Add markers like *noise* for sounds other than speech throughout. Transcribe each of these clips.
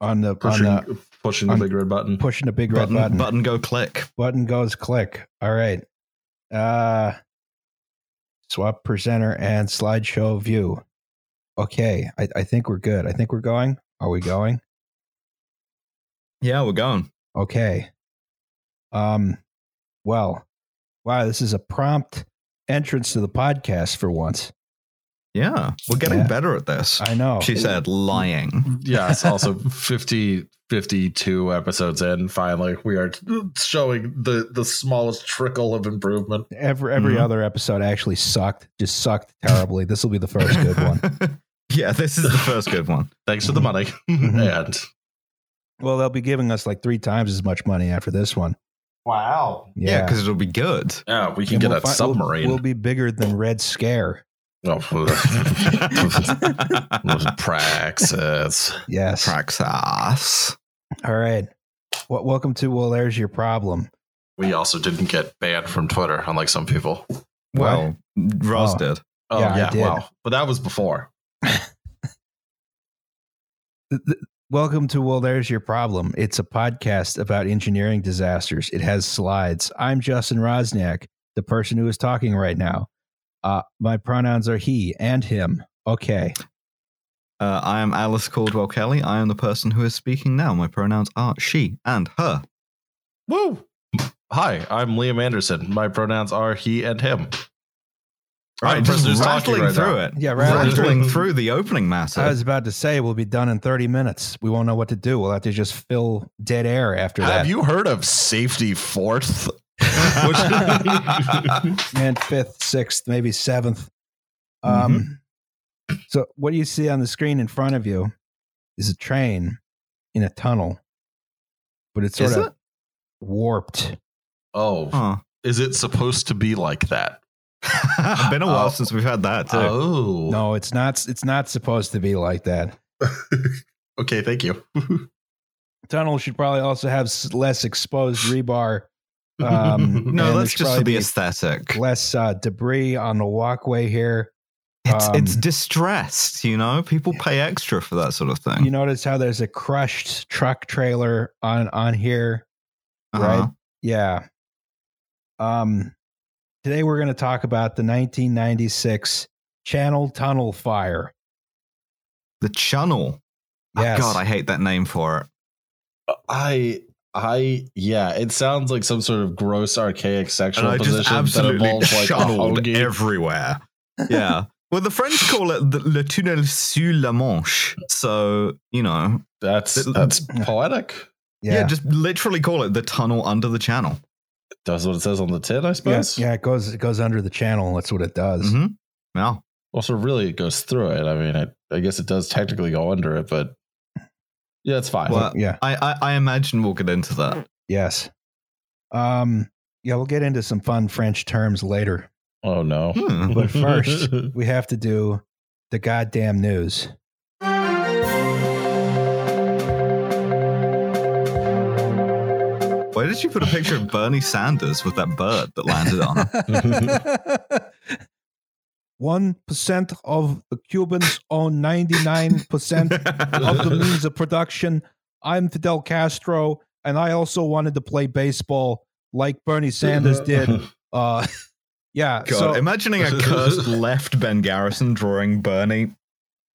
on the Pushing, on the pushing on- the big red button. pushing the big Button, red button. button go click. Button goes click. All right. Uh swap presenter and slideshow view. Okay. I, I think we're good. I think we're going. Are we going? Yeah, we're going. Okay. Um well, wow, this is a prompt entrance to the podcast for once. Yeah, we're getting Yeah. better at this. I know. She said, lying. yeah, it's also *laughs* 50, 52 episodes in. Finally, we are showing the the smallest trickle of improvement. Every every Mhm. other episode actually sucked. Just sucked terribly. This will be the first good one. *laughs* yeah, this is the first good one. Thanks for the money. Mhm. and Well, they'll be giving us like three times as much money after this one. wow, Yeah, because it'll be good. yeah, we can And get we'll a fi- we'll- submarine. We'll, be bigger than Red Scare. Oh, *laughs* Praxis. Yes. Praxis. All right. Well, welcome to Well, There's Your Problem. We also didn't get banned from Twitter, unlike some people. Well, Roz Oh. did. Oh Yeah, I yeah, did. wow. But that was before. *laughs* Th- th- Welcome to Well, There's Your Problem. It's a podcast about engineering disasters. It has slides. I'm Justin Roczniak, the person who is talking right now. Uh, my pronouns are he and him. Okay. Uh, I am Alice Caldwell Kelly. I am the person who is speaking now. My pronouns are she and her. Woo! Hi, I'm Liam Anderson. My pronouns are he and him. Right, I'm just person who's talking rattling right through now. it. Yeah, rattling rattling through- through the opening matter. I was about to say we'll be done in 30 minutes. We won't know what to do. We'll have to just fill dead air after that. Have you heard of safety fourth? And fifth, sixth, maybe seventh. Um, so what do you see on the screen in front of you is a train in a tunnel, but it's sort Is of it? warped. oh, Huh. is it supposed to be like that? it's *laughs* Been a while Oh. since we've had that too. Oh, No, it's not. It's not supposed to be like that. *laughs* okay, thank you. *laughs* Tunnel should probably also have less exposed rebar. Um, *laughs* no, that's just for the aesthetic. Less uh, debris on the walkway here. It's it's um, distressed, you know. People pay extra for that sort of thing. You notice how there's a crushed truck trailer on on here. Uh-huh. right? Yeah. Um, today we're going to talk about the 1996 Channel Tunnel Fire. The channel. Oh, God, I hate that name for it. I, I, yeah, it sounds like some sort of gross archaic sexual And I just position that absolutely involves like *laughs* a everywhere. Yeah. *laughs* Well, the French call it the Le Tunnel sur la Manche. So, you know, That's that's *laughs* poetic. yeah. Yeah. just literally call it the tunnel under the channel. Does what it says on the tin, I suppose. yeah, it goes it goes under the channel. That's what it does. hmm Yeah. Also, really, it goes through it. I mean, I, I guess it does technically go under it, but yeah, it's fine. Well, Yeah. I, I, I imagine we'll get into that. Yes. Um. Yeah, we'll get into some fun French terms later. oh no! Hmm. But first, *laughs* we have to do the goddamn news. Why did you put a picture of Bernie Sanders with that bird that landed on *laughs* *laughs* him? One percent of the Cubans own ninety-nine percent of the *laughs* means of production. I'm Fidel Castro, and I also wanted to play baseball like Bernie Sanders did. Uh, *laughs* yeah. God, so imagining a cursed *laughs* left Ben Garrison drawing Bernie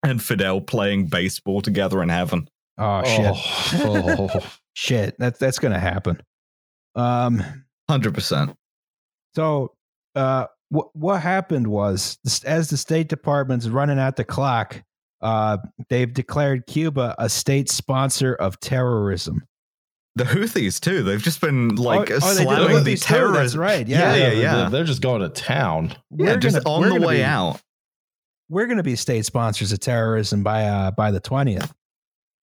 and Fidel playing baseball together in heaven. oh shit, Oh, oh. shit. That's that's gonna happen. Um. 100%. So, uh, what what happened was, as the State Department's running out the clock, uh, they've declared Cuba a state sponsor of terrorism. The Houthis, too. They've just been like oh, they did slamming the the Houthis too, terrorists. that's right, yeah. yeah, they're- yeah. They're just going to town. Yeah, just gonna- on we're the way be- out. We're going to be state sponsors of terrorism by uh, by the twentieth.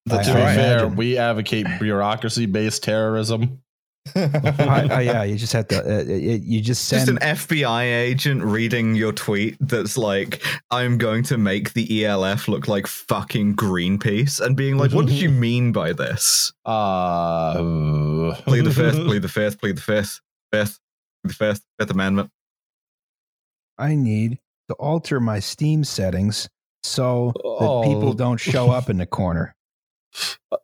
But to be fair, we advocate bureaucracy-based terrorism. Yeah, you just have to. Uh, you you just Just an FBI agent reading your tweet that's like, I'm going to make the ELF look like fucking Greenpeace and being like, what did you mean by this? Uh, Plead the fifth, plead *laughs* the fifth, plead the fifth, fifth, the fifth, fifth amendment. I need to alter my Steam settings so that Oh. people don't show up in the corner.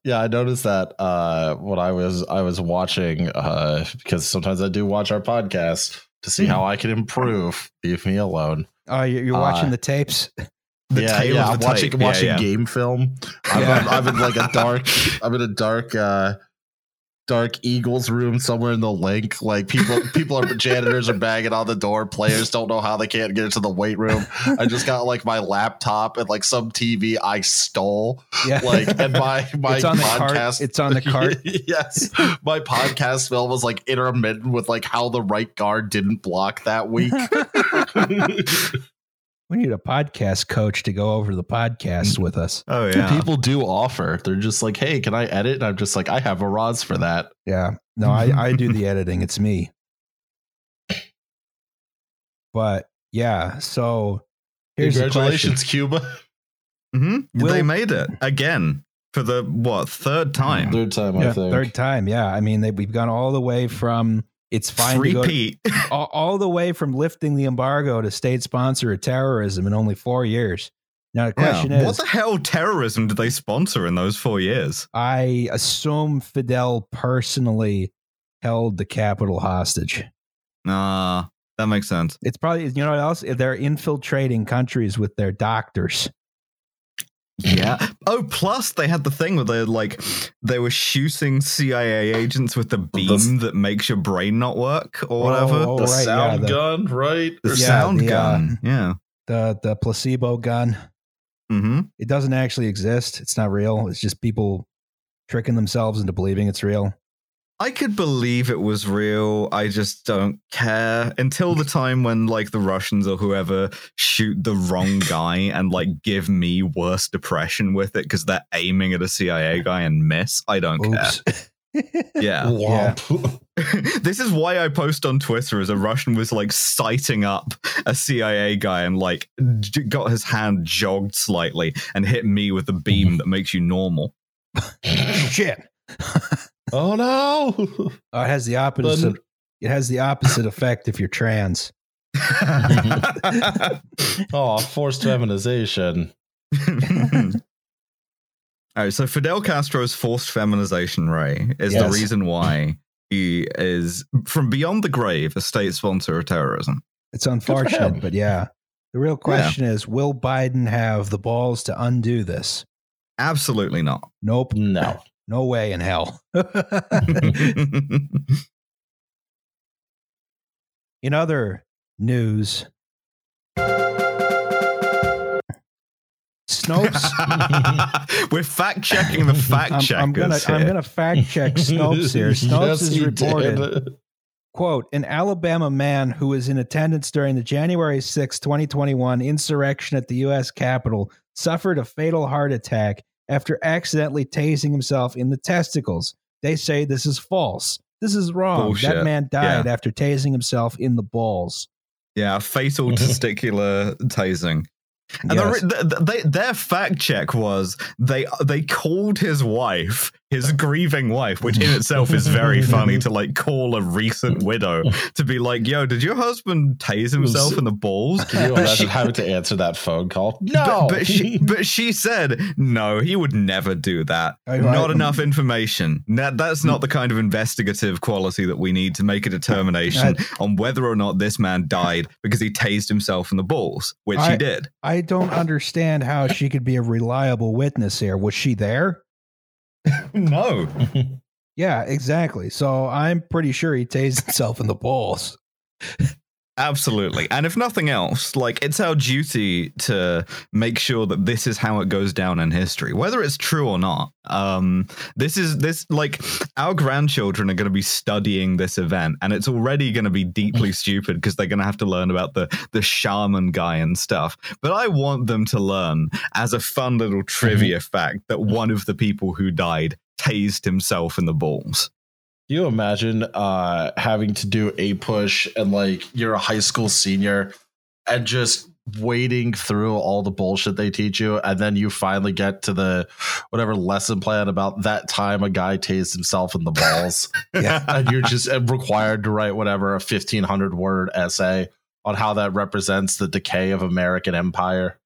Yeah, I noticed that uh when I was I was watching uh because sometimes I do watch our podcast to see how I can improve. Leave me alone. Oh, you're, you're watching Uh, the tapes. *laughs* The yeah, tail yeah. of I'm watching tape. Yeah, watching yeah. game film. I'm, Yeah. I'm, I'm in like a dark. I'm in a dark. uh Dark Eagles room somewhere in the link. Like people, people are *laughs* janitors are banging on the door. Players don't know how they can't get into the weight room. I just got like my laptop and like some TV I stole. Yeah. Like and my *laughs* my it's on the podcast. cart. It's on the *laughs* cart. yes, my podcast film was like intermittent with like how the right guard didn't block that week. We need a podcast coach to go over the podcast with us. Oh yeah. People do offer. They're just like, "Hey, can I edit?" And I'm just like, "I have a Roz for that." Yeah. No, I, I do the *laughs* editing. It's me. But yeah, so here's the Congratulations, Cuba. hmm Will- They made it again for the what third time? Third time. I Yeah, think. third time. Yeah. I mean, they, we've gone all the way from it's fine to go to, Repeat. *laughs* all, all the way from lifting the embargo to state sponsor of terrorism in only four years. Now the question Yeah. is, what the hell terrorism did they sponsor in those four years? I assume Fidel personally held the capital hostage. Nah, that makes sense. It's probably you know what else? They're infiltrating countries with their doctors. Yeah. *laughs* Oh, plus they had the thing where they like they were shooting CIA agents with the beam that makes your brain not work or whatever. Oh, the right, yeah, sound the- gun, right? the yeah, sound the, uh, gun. yeah. The the placebo gun. Mm-hmm. It doesn't actually exist. It's not real. It's just people tricking themselves into believing it's real. I could believe it was real. I just don't care until the time when like the Russians or whoever shoot the wrong *laughs* guy and like give me worse depression with it because they're aiming at a CIA guy and miss. I don't Oops. care. *laughs* Yeah. Womp. *laughs* this is why I post on Twitter as a Russian was like sighting up a CIA guy and like j- got his hand jogged slightly and hit me with a beam mm-hmm. that makes you normal. Shit. Oh no! Oh, it has the opposite. Then- it has the opposite effect if you're trans. *laughs* oh, forced feminization. *laughs* All right, so Fidel Castro's forced feminization, Ray, is the reason why he is from beyond the grave a state sponsor of terrorism. It's unfortunate, but yeah. The real question is will Biden have the balls to undo this? Absolutely not. Nope. No. No way in hell. *laughs* *laughs* in other news, Snopes. *laughs* We're fact checking the fact I'm, checkers. I'm gonna I'm gonna fact check Snopes here. Snopes Yes, he reported did. quote an alabama man who was in attendance during the january 6 2021 insurrection at the u.s capitol suffered a fatal heart attack after accidentally tasing himself in the testicles. They say this is false. This is wrong. That man died after tasing himself in the balls. Yeah, fatal *laughs* testicular tasing. And Yes. the, the, they, their fact check was they they called his wife, his grieving wife, which in itself is very *laughs* funny to like call a recent widow to be like, "Yo, did your husband tase himself in the balls?" Can you But imagine she- having to answer that phone call? No, but she *laughs* but she said no, he would never do that. I- not I- enough information. That that's not the kind of investigative quality that we need to make a determination *laughs* on whether or not this man died because he tased himself in the balls, which I- he did. i don't understand how she could be a reliable witness here was she there *laughs* No. *laughs* yeah exactly so i'm pretty sure he tased himself in the balls *laughs* Absolutely. And if nothing else, like it's our duty to make sure that this is how it goes down in history, whether it's true or not. Um, this is this like our grandchildren are going to be studying this event, and it's already going to be deeply *laughs* stupid because they're going to have to learn about the the shaman guy and stuff. But I want them to learn as a fun little trivia fact that one of the people who died tased himself in the balls. Can you imagine uh having to do a push and like you're a high school senior and just wading through all the bullshit they teach you and then you finally get to the whatever lesson plan about that time a guy tased himself in the balls *laughs* Yeah. and you're just required to write whatever a 1500 word essay on how that represents the decay of American empire.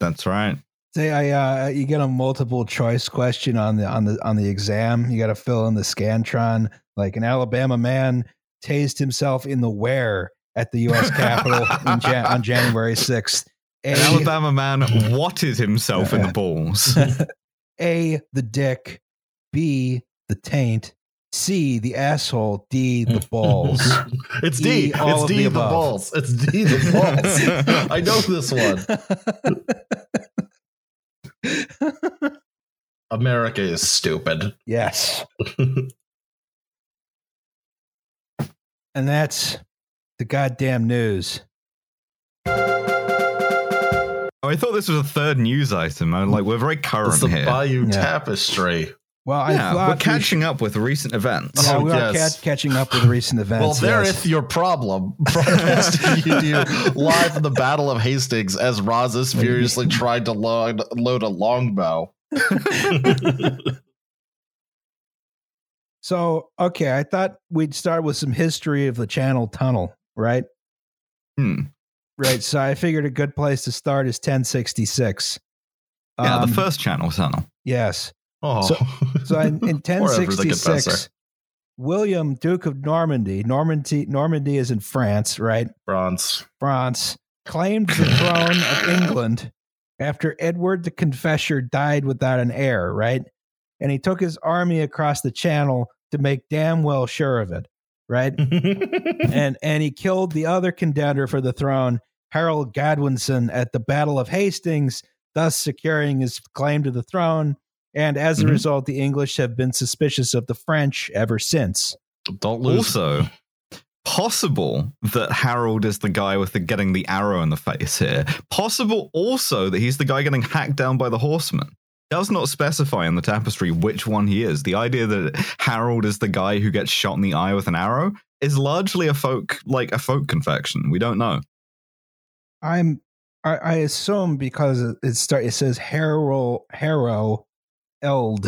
That's right. Say I uh, you get a multiple choice question on the on the on the exam. You got to fill in the scantron. Like an Alabama man tased himself in the where at the U.S. Capitol in Jan- on January sixth. An Alabama man whatted himself in the balls. *laughs* A the dick, B the taint, C the asshole, D the balls. *laughs* it's E, D. all It's of D the the, balls. It's D the *laughs* balls. I know this one. America is stupid. yes. And that's the goddamn news. Oh, I thought this was a third news item. I'm like, we're very It's current the here. Bayeux Yeah. Tapestry. Well, I yeah, thought we're we catching up with recent events. Yeah, Oh, we are yes. ca- catching up with recent events. Well, there yes. is your problem. *laughs* Broadcasting you do live from the Battle of Hastings as Roz is furiously trying to load, load a longbow. *laughs* *laughs* So, okay, I thought we'd start with some history of the Channel Tunnel, right? Hmm. Right. So I figured a good place to start is 1066. Yeah, Um, the first channel tunnel. Yes. Oh, So- So in, *laughs* in Wherever the good 1066. William, Duke of Normandy, Normandy, Normandy is in France, right? France. France claimed the throne of *laughs* England after Edward the Confessor died without an heir, right? And he took his army across the channel to make damn well sure of it, right? *laughs* and and he killed the other contender for the throne, Harold Godwinson, at the Battle of Hastings, thus securing his claim to the throne. And as a Mhm. result, the English have been suspicious of the French ever since. Don't lose. Also, possible that Harold is the guy with the getting the arrow in the face here. Possible also that he's the guy getting hacked down by the horseman. Does not specify in the tapestry which one he is. The idea that Harold is the guy who gets shot in the eye with an arrow is largely a folk like a folk confection. We don't know. I'm I, I assume because it- start it says Harold Harrow Eld.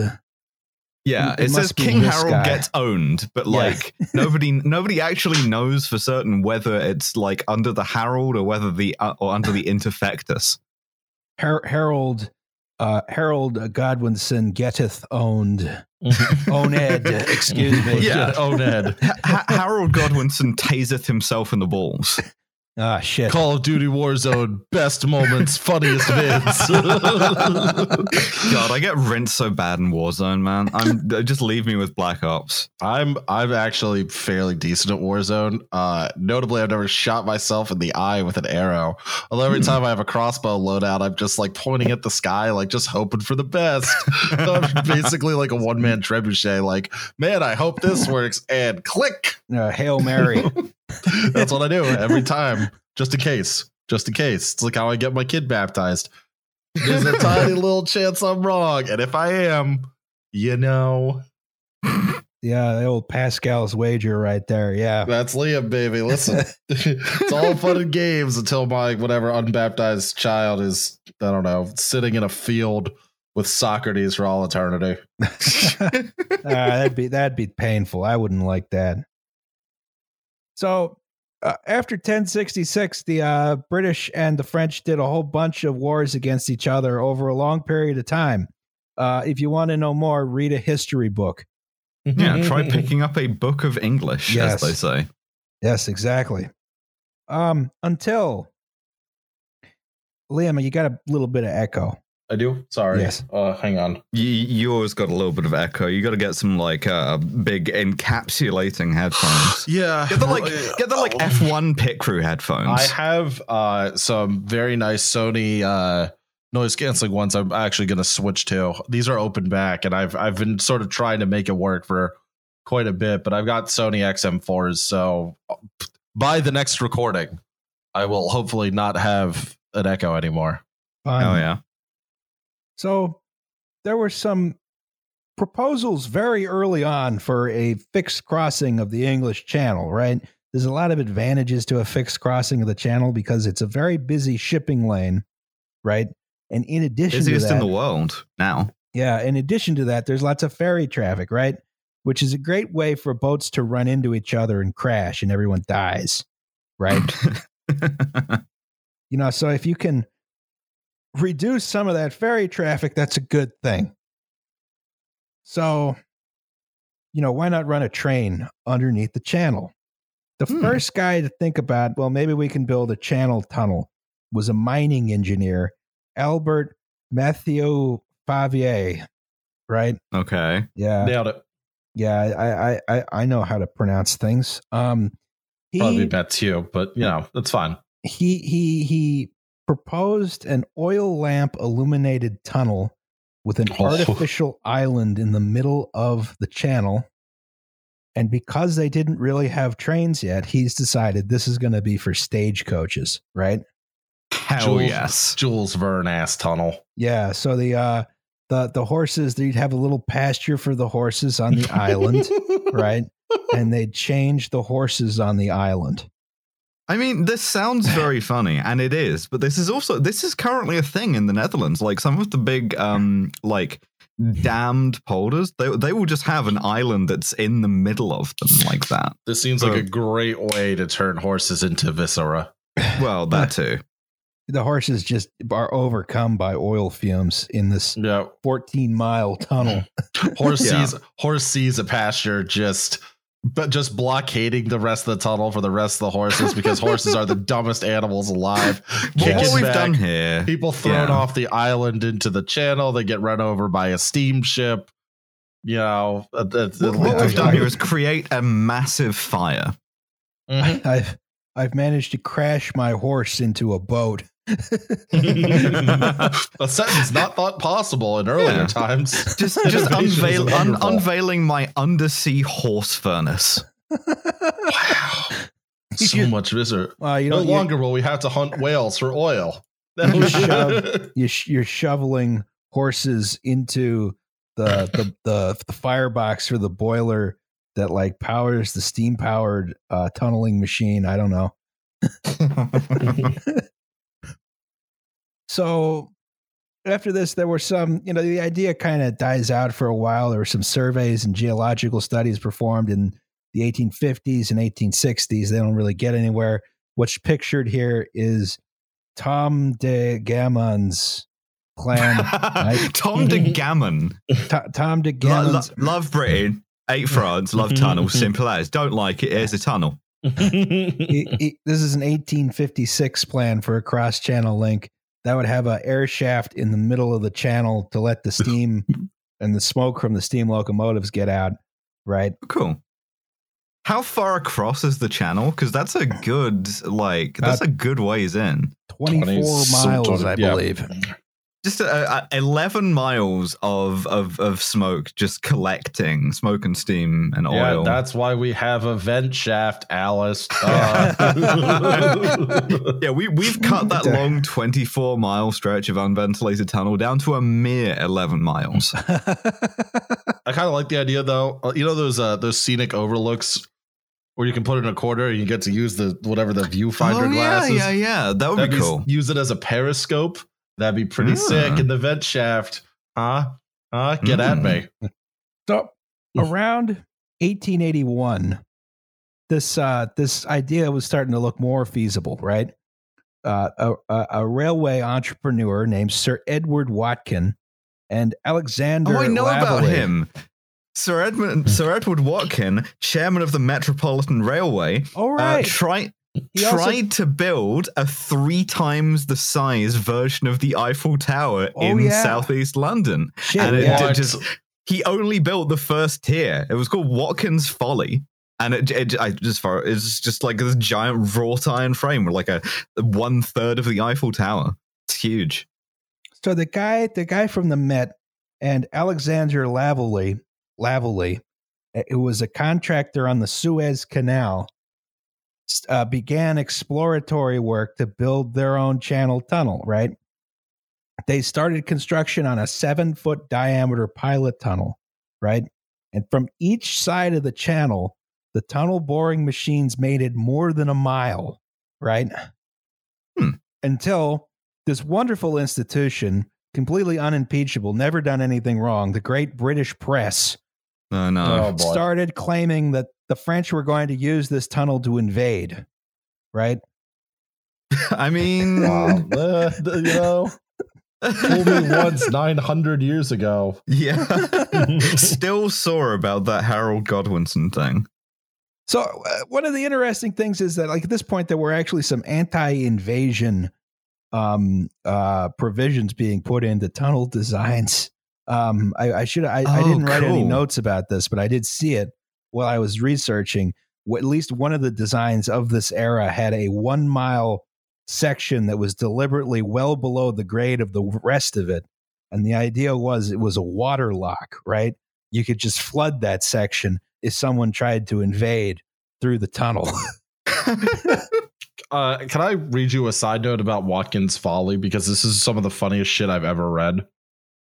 Yeah, It it, says King Harold guy. gets owned, but Yeah. like *laughs* nobody nobody actually knows for certain whether it's like under the Harold or whether the uh, or under the Interfectus. Har- Harold uh, Harold Godwinson getteth owned. Owned, excuse me. *laughs* Yeah. Oh, Ned. Ha- Ha- Harold Godwinson taseth himself in the balls. Ah shit. Call of Duty Warzone, best moments, funniest vids. *laughs* God, I get rinsed so bad in Warzone, man. I'm just leave me with Black Ops. I'm I'm actually fairly decent at Warzone. Uh, notably, I've never shot myself in the eye with an arrow. Although every Hmm. time I have a crossbow loadout, I'm just like pointing at the sky, like just hoping for the best. *laughs* I'm basically like a one man trebuchet. Like, man, I hope this works, and click. Uh, Hail Mary. *laughs* *laughs* That's what I do every time, just in case. Just in case. It's like how I get my kid baptized. There's a tiny *laughs* little chance I'm wrong, and if I am, you know, yeah, the old Pascal's wager right there. Yeah. that's Liam, baby. Listen, *laughs* it's all fun and games until my whatever unbaptized child is, I don't know, sitting in a field with Socrates for all eternity. Ah, that'd be that'd be painful. I wouldn't like that. So uh, after 1066, the uh, British and the French did a whole bunch of wars against each other over a long period of time. Uh, if you want to know more, read a history book. Yeah, try picking up a book of English, Yes. as they say. Yes, exactly. Um, until Liam, you got a little bit of echo. I do. Sorry. Yes. Uh, hang on. You, you always got a little bit of echo. You got to get some like uh, big encapsulating headphones. *gasps* Yeah. Get the like, get the like F1 pit crew headphones. I have uh, some very nice Sony uh, noise canceling ones. I'm actually going to switch to. These are open back, and I've I've been sort of trying to make it work for quite a bit. But I've got Sony XM4s, so by the next recording, I will hopefully not have an echo anymore. Fun. oh yeah. So there were some proposals very early on for a fixed crossing of the English Channel, right? There's a lot of advantages to a fixed crossing of the channel because it's a very busy shipping lane, right? And in addition Busiest to in the world now. yeah, in addition to that, there's lots of ferry traffic, right? Which is a great way for boats to run into each other and crash and everyone dies, right? *laughs* you know, so if you can reduce some of that ferry traffic, that's a good thing. So, you know, why not run a train underneath the channel? The Hmm. first guy to think about, well, maybe we can build a channel tunnel was a mining engineer, Albert Mathieu Favier, right? Okay. Yeah. Nailed it. Yeah, I, I, I, I know how to pronounce things. Um, he, Probably bet you, but you know, that's fine. he he he proposed an oil lamp illuminated tunnel with an Oh. *laughs* artificial island in the middle of the channel. And because they didn't really have trains yet, he's decided this is going to be for stagecoaches, right? Hell Jules- yes. Jules Verne ass tunnel. Yeah. So the uh the the horses they'd have a little pasture for the horses on the island, *laughs* right? And they'd change the horses on the island. I mean, this sounds very *laughs* funny, and it is, but this is also this is currently a thing in the Netherlands. Like some of the big um like dammed polders, they they will just have an island that's in the middle of them like that. This seems like a great way to turn horses into viscera. Well, that *laughs* too. The horses just are overcome by oil fumes in this Yeah. 14 mile tunnel. *laughs* Horse Yeah. sees horse sees a pasture just but just blockading the rest of the tunnel for the rest of the horses because horses are the *laughs* dumbest animals alive. Well, Kicking what we've back, done here, people thrown Yeah. off the island into the channel, they get run over by a steamship. You know, uh, uh, what, what we've done here is create a massive fire. Mhm. I've I've managed to crash my horse into a boat. *laughs* a sentence not thought possible in earlier Yeah. times. Just just *laughs* unveil, un, unveiling my undersea horse furnace. Wow. So much viscera. Well, you no know, you- longer will we have to hunt whales for oil. You shove- *laughs* you sh- you're shoveling horses into the, the the the firebox or the boiler that like powers the steam powered uh, tunneling machine. I don't know. So after this, there were some, you know, the idea kind of dies out for a while. There were some surveys and geological studies performed in the 1850s and 1860s. They don't really get anywhere. What's pictured here is Thomé de Gamond's plan. *laughs* Tom mm-hmm. de Gammon. To- Tom de Lo- lo- love Britain, hate France, love mm-hmm. tunnels. Mm-hmm. Simple as. Don't like it. Here's a tunnel. he- he- this is an 1856 plan for a cross channel link that would have an air shaft in the middle of the channel to let the *laughs* steam and the smoke from the steam locomotives get out. Right. Cool. How far across is the channel? Because that's a good, like, that's a good ways in. 24 miles, sort of- I yeah. believe. Just uh, uh, 11 miles of, of, of smoke, just collecting smoke and steam and yeah, oil. that's why we have a vent shaft, Alice. *laughs* Uh, *laughs* yeah, we, we've cut that long 24 mile stretch of unventilated tunnel down to a mere 11 miles. *laughs* I kind of like the idea though. Uh, You know those uh, those scenic overlooks where you can put it in a quarter and you get to use the whatever the viewfinder oh, glasses. yeah, yeah, yeah. That would That'd be be- cool. Use it as a periscope. That'd be pretty Ah. sick in the vent shaft. Huh? Huh? Get at Mm. me. So around 1881, this uh, this idea was starting to look more feasible, right? Uh, a, a, a railway entrepreneur named Sir Edward Watkin and Alexander. Oh, I know about him. Sir Edmund, Sir Edward Watkin, chairman of the Metropolitan Railway, All uh, right. tried also- to build a three times the size version of the Eiffel Tower Oh, in yeah. southeast London. Shit, and it yeah. just he only built the first tier. It was called Watkins Folly. And it, it I just far it's just like this giant wrought iron frame with like a one third of the Eiffel Tower. It's huge. So the guy, the guy from the Met, and Alexander Lavalley, Lavalley, who was a contractor on the Suez Canal, uh, began exploratory work to build their own channel tunnel. Right? They started construction on a seven-foot diameter pilot tunnel. Right, and from each side of the channel, the tunnel boring machines made it more than a mile. Right, Hmm. until this wonderful institution completely unimpeachable, never done anything wrong. The great British press Oh no. Oh started claiming that the French were going to use this tunnel to invade. Right? *laughs* I mean *laughs* Wow. Uh, you know, me *laughs* once 900 years ago. Yeah. Still sore about that Harold Godwinson thing. So uh, one of the interesting things is that, like at this point, there were actually some anti-invasion um, uh, provisions being put into tunnel designs. Um, I, I should I, I Oh, didn't write any notes about this, but I did see it while I was researching. At least one of the designs of this era had a one mile section that was deliberately well below the grade of the rest of it, and the idea was it was a water lock. Right, you could just flood that section if someone tried to invade through the tunnel. *laughs* Uh, can I read you a side note about Watkins Folly? Because this is some of the funniest shit I've ever read.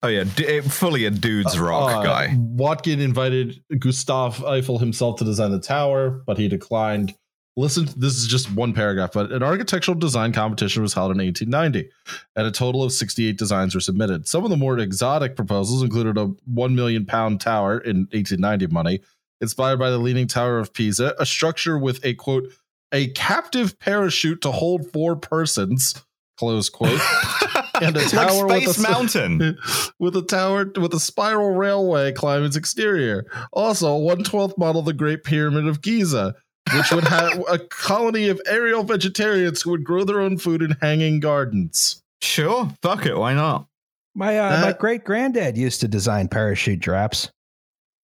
Oh yeah, d- fully a dude's rock Uh, guy. Watkin invited Gustav Eiffel himself to design the tower, but he declined. Listen, this is just one paragraph, but an architectural design competition was held in 1890, and a total of 68 designs were submitted. Some of the more exotic proposals included a 1 million pound tower in 1890 money, inspired by the Leaning Tower of Pisa, a structure with a quote, a captive parachute to hold four persons, close quote. *laughs* *laughs* and a like tower with Space a- Mountain. *laughs* with a tower with a spiral railway climb its exterior. Also, a 112th model of the Great Pyramid of Giza, which would have *laughs* a colony of aerial vegetarians who would grow their own food in hanging gardens. Sure, fuck it, why not? My uh, my great granddad used to design parachute drops.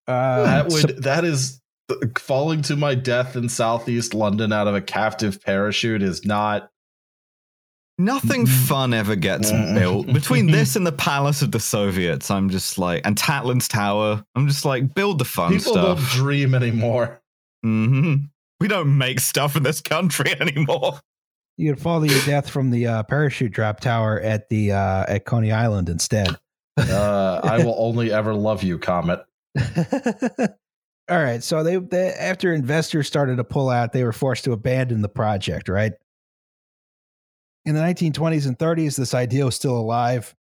Uh, that would so- that is falling to my death in southeast London out of a captive parachute is not Nothing fun ever gets built. Between this and the Palace of the Soviets, I'm just like, and Tatlin's Tower, I'm just like, build the fun people don't stuff. dream anymore. hmm We don't make stuff in this country *laughs* anymore. you could follow your death from the uh, parachute drop tower at the uh, at Coney Island instead. Uh, I will only ever love you, Comet. *laughs* All right, so they, they after investors started to pull out, they were forced to abandon the project. Right in the 1920s and 30s, this idea was still alive.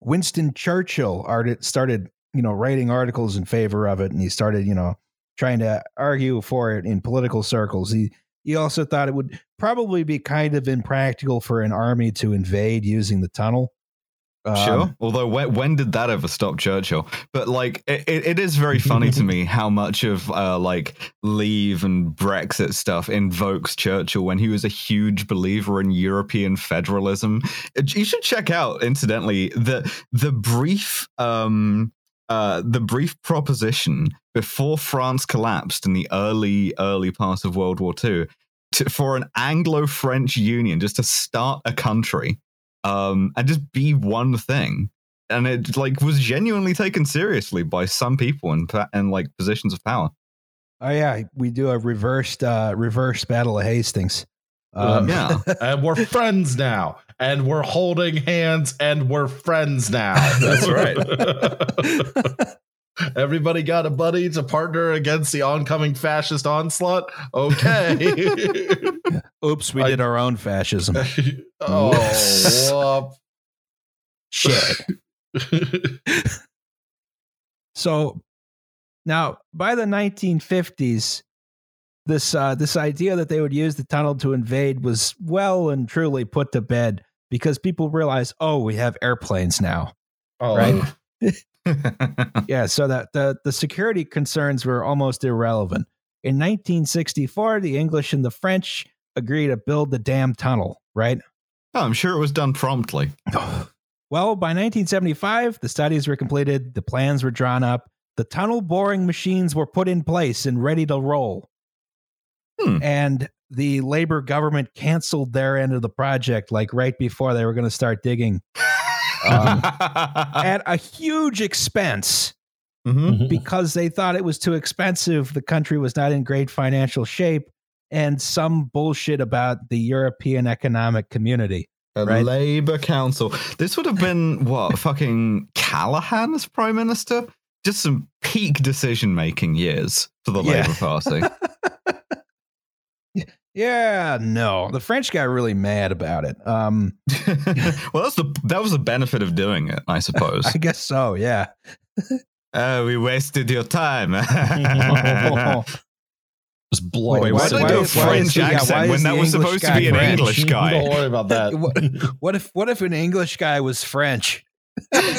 Winston Churchill art- started, you know, writing articles in favor of it, and he started, you know, trying to argue for it in political circles. He he also thought it would probably be kind of impractical for an army to invade using the tunnel. Um, Sure. Although, when, when did that ever stop Churchill? But like, it, it is very funny to me *laughs* how much of uh, like Leave and Brexit stuff invokes Churchill when he was a huge believer in European federalism. You should check out, incidentally, the the brief um uh the brief proposition before France collapsed in the early early part of World War II to, for an Anglo-French union just to start a country um, and just be one thing. And it like was genuinely taken seriously by some people in pa- in like positions of power. Oh yeah, we do a reversed uh, reverse battle of Hastings. Um, Yeah. *laughs* and we're friends now. And we're holding hands and we're friends now. *laughs* That's right. *laughs* Everybody got a buddy to partner against the oncoming fascist onslaught? Okay. *laughs* Oops, we I- did our own fascism. *laughs* oh, Shit. *laughs* So now, by the 1950s, this uh, this idea that they would use the tunnel to invade was well and truly put to bed because people realized, oh, we have airplanes now. oh, Right. *laughs* Yeah, so that the the security concerns were almost irrelevant. In 1964, the English and the French agreed to build the damn tunnel. Right. Oh, I'm sure it was done promptly. *sighs* Well, by 1975, the studies were completed, the plans were drawn up, the tunnel boring machines were put in place and ready to roll. Hmm. And the Labor government canceled their end of the project, like right before they were going to start digging Um, *laughs* at a huge expense Mhm. because they thought it was too expensive. The country was not in great financial shape, and some bullshit about the European Economic Community. A Right. Labour Council. This would have been what *laughs* fucking Callaghan as Prime Minister. Just some peak decision making years for the Yeah. Labour Party. *laughs* Yeah, no. The French got really mad about it. Um, *laughs* well, that's the that was the benefit of doing it, I suppose. *laughs* I guess so, yeah. Oh, we wasted your time. *laughs* Just blow Wait, why did I why go is- why French is the- yeah, why accent is when that was English supposed to be an French? English guy? Don't worry about that. What, what if what if an English guy was French?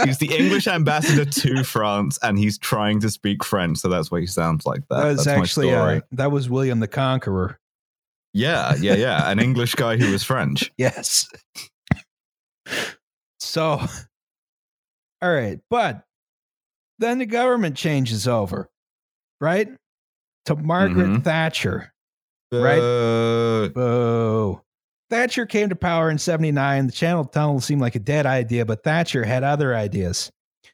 He's the English ambassador to France, and he's trying to speak French, so that's why he sounds like that. That was that's actually my story. uh, that was William the Conqueror. Yeah, yeah, yeah. An English guy who was French. *laughs* Yes. so, all right, but then the government changes over, right? To Margaret Mhm. Thatcher. Right. Uh, Boo. Thatcher came to power in 79. The Channel Tunnel seemed like a dead idea, but Thatcher had other ideas.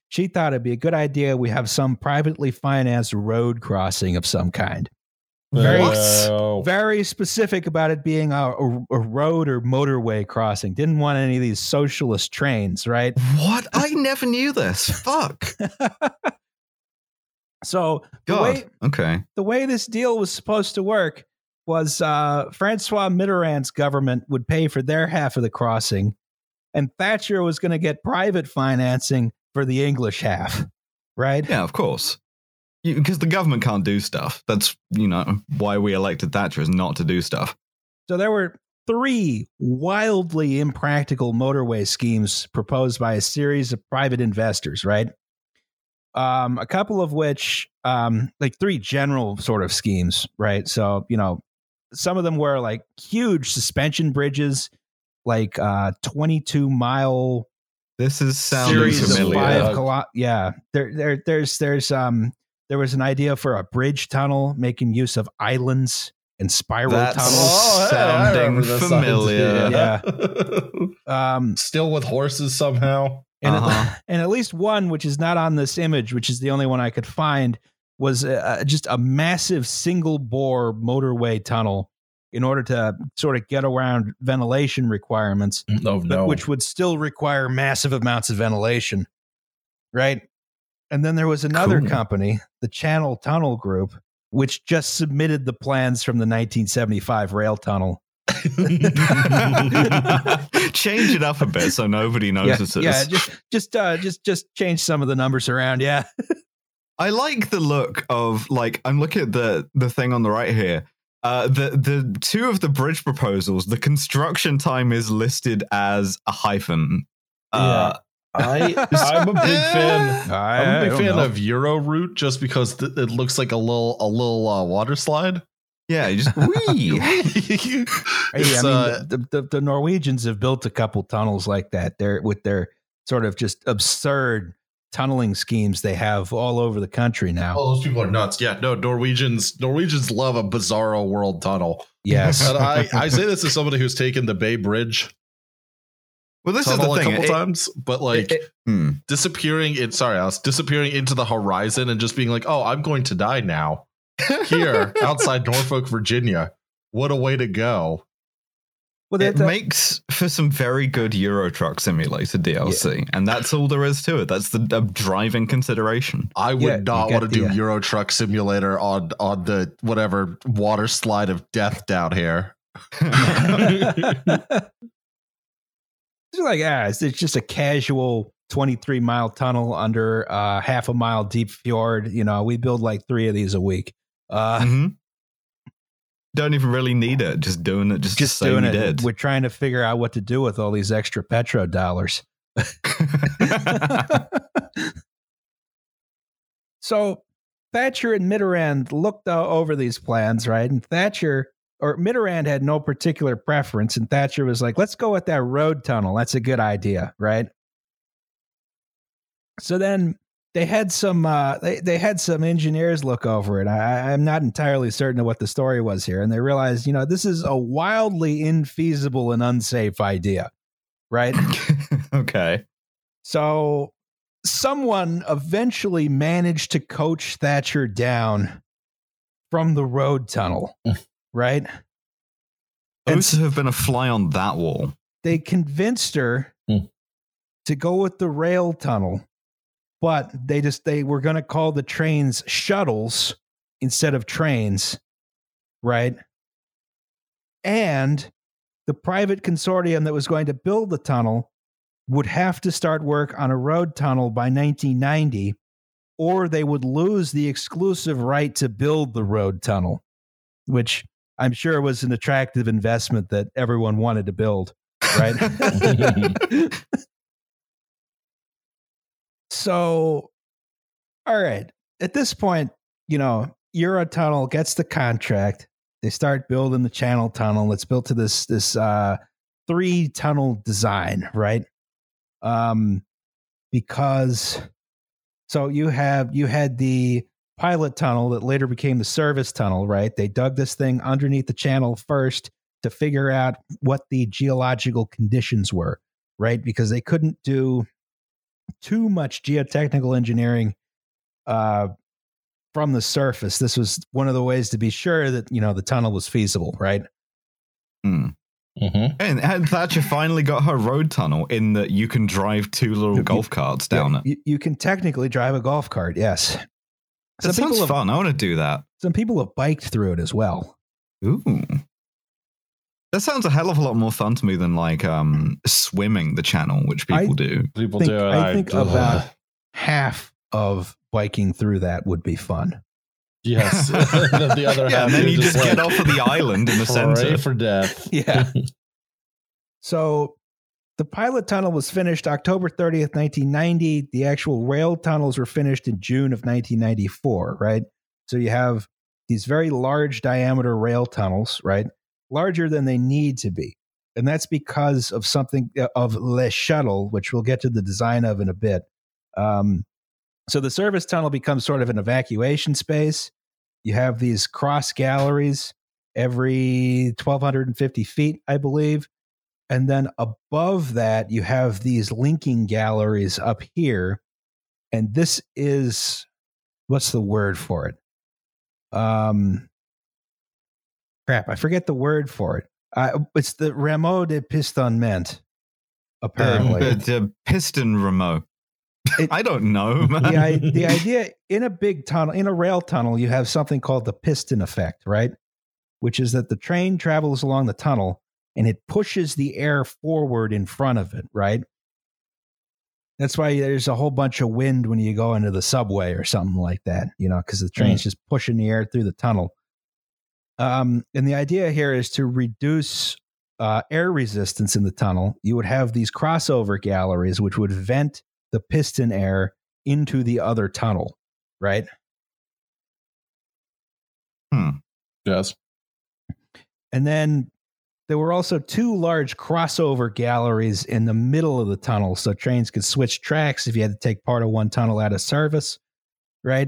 She thought it'd be a good idea we have some privately financed road crossing of some kind. Very, very specific about it being a, a, a road or motorway crossing. Didn't want any of these socialist trains, right? what? I never knew this. Fuck. *laughs* so the God. way okay. the way this deal was supposed to work was uh, Francois Mitterrand's government would pay for their half of the crossing, and Thatcher was going to get private financing for the English half, right? Yeah, of course. Because the government can't do stuff. That's you know why we elected Thatcher is not to do stuff. So there were three wildly impractical motorway schemes proposed by a series of private investors, right? Um, a couple of which, um, like three general sort of schemes, right? So, you know, some of them were like huge suspension bridges, like uh 22 mile This is sounding series familiar. of five Yeah. kilo- yeah. There, there, there's, there's, um, there was an idea for a bridge tunnel making use of islands and spiral That's- tunnels. Oh, hey, I Sounding remember familiar. idea. *laughs* Um, Still with horses somehow. and, at- Uh-huh. *laughs* and at least one, which is not on this image, which is the only one I could find, was uh, just a massive single bore motorway tunnel in order to sort of get around ventilation requirements, No, but no. which would still require massive amounts of ventilation, right? And then there was another Cool. company, the Channel Tunnel Group, which just submitted the plans from the 1975 rail tunnel. *laughs* Change it up a bit so nobody notices. yeah, just just uh, just just change some of the numbers around. Yeah, *laughs* I like the look of like I'm looking at the the thing on the right here. Uh, the the two of the bridge proposals, the construction time is listed as a hyphen. Uh, *laughs* *laughs* I, I'm a big fan. I, I'm I a big fan know. of Euro Route just because th- it looks like a little a little uh, water slide. yeah, you just wee. *laughs* Hey, I mean, uh, the, the, the Norwegians have built a couple tunnels like that. They're with their sort of just absurd tunneling schemes they have all over the country now. Oh, those people are nuts. Yeah, no, Norwegians Norwegians love a bizarro world tunnel. Yes. And I, I say this as somebody who's taken the Bay Bridge Well, this is tunnel the a thing. couple it- times, but like it- hmm. disappearing in sorry, I was disappearing into the horizon and just being like, oh, I'm going to die now. Here, *laughs* outside Norfolk, Virginia. What a way to go. well, it that- makes for some very good Euro Truck Simulator DLC, and that's all there is to it. That's the uh, driving consideration. I would Yeah, not want to do the, uh, Euro Truck Simulator on on the whatever water slide of death down here. *laughs* *laughs* it's like ah, it's, it's just a casual 23 mile tunnel under uh, half a mile deep fjord. You know, we build like three of these a week. Uh, Mhm. Don't even really need it. Just doing it. Just, just doing it. did. We're trying to figure out what to do with all these extra petro dollars. *laughs* *laughs* so Thatcher and Mitterrand looked uh, over these plans, right? And Thatcher or Mitterrand had no particular preference, and Thatcher was like, "Let's go with that road tunnel. That's a good idea, right?" So then they had some uh, they they had some engineers look over it. I, I'm not entirely certain of what the story was here, and they realized, you know, this is a wildly infeasible and unsafe idea, right? *laughs* okay. So someone eventually managed to coach Thatcher down from the road tunnel, right? And to have been a fly on that wall. they convinced her Hmm. to go with the rail tunnel, but they just they were going to call the trains shuttles instead of trains, right? And the private consortium that was going to build the tunnel would have to start work on a road tunnel by 1990 or they would lose the exclusive right to build the road tunnel. which I'm sure it was an attractive investment that everyone wanted to build, right? *laughs* so, all right. At this point, you know, Eurotunnel gets the contract. They start building the channel tunnel. It's built to this this uh, three tunnel design, right? Um, because so you have you had the pilot tunnel that later became the service tunnel, right? They dug this thing underneath the channel first to figure out what the geological conditions were, right? Because they couldn't do too much geotechnical engineering uh, from the surface. This was one of the ways to be sure that you know the tunnel was feasible, right? Hmm. Mhm. And, and Thatcher finally got her road tunnel in that you can drive two little You- golf carts down Yeah, it. You, you can technically drive a golf cart, yes. That Some sounds people have, fun. I want to do that. some people have biked through it as well. Ooh. That sounds a hell of a lot more fun to me than like um swimming the channel, which I- people do. People Think- do. and I think ugh. about half of biking through that would be fun. yes. the, *laughs* *laughs* the other Yeah, half and then you're you just like, get off of the island in the center. for death. Yeah. *laughs* So the pilot tunnel was finished October 30th, 1990. The actual rail tunnels were finished in June of 1994, right? So you have these very large diameter rail tunnels, right? Larger than they need to be. And that's because of something uh, of Le Shuttle, which we'll get to the design of in a bit. Um, so the service tunnel becomes sort of an evacuation space. You have these cross galleries every 1,250 feet, I believe. And then above that, you have these linking galleries up here. And this is what's the word for it? Um, crap, I forget the word for it. Uh, it's the Rameau de Pistonnement, apparently. The, the piston remote. It- *laughs* I don't know, the, the *laughs* idea in a big tunnel, in a rail tunnel, you have something called the piston effect, right? Which is that the train travels along the tunnel and it pushes the air forward in front of it, right? That's why there's a whole bunch of wind when you go into the subway or something like that, you know, because the train's just pushing the air through the tunnel. Um, and the idea here is to reduce uh, air resistance in the tunnel. You would have these crossover galleries, which would vent the piston air into the other tunnel, right? Hmm. Yes. And then there were also two large crossover galleries in the middle of the tunnel so trains could switch tracks if you had to take part of one tunnel out of service, right?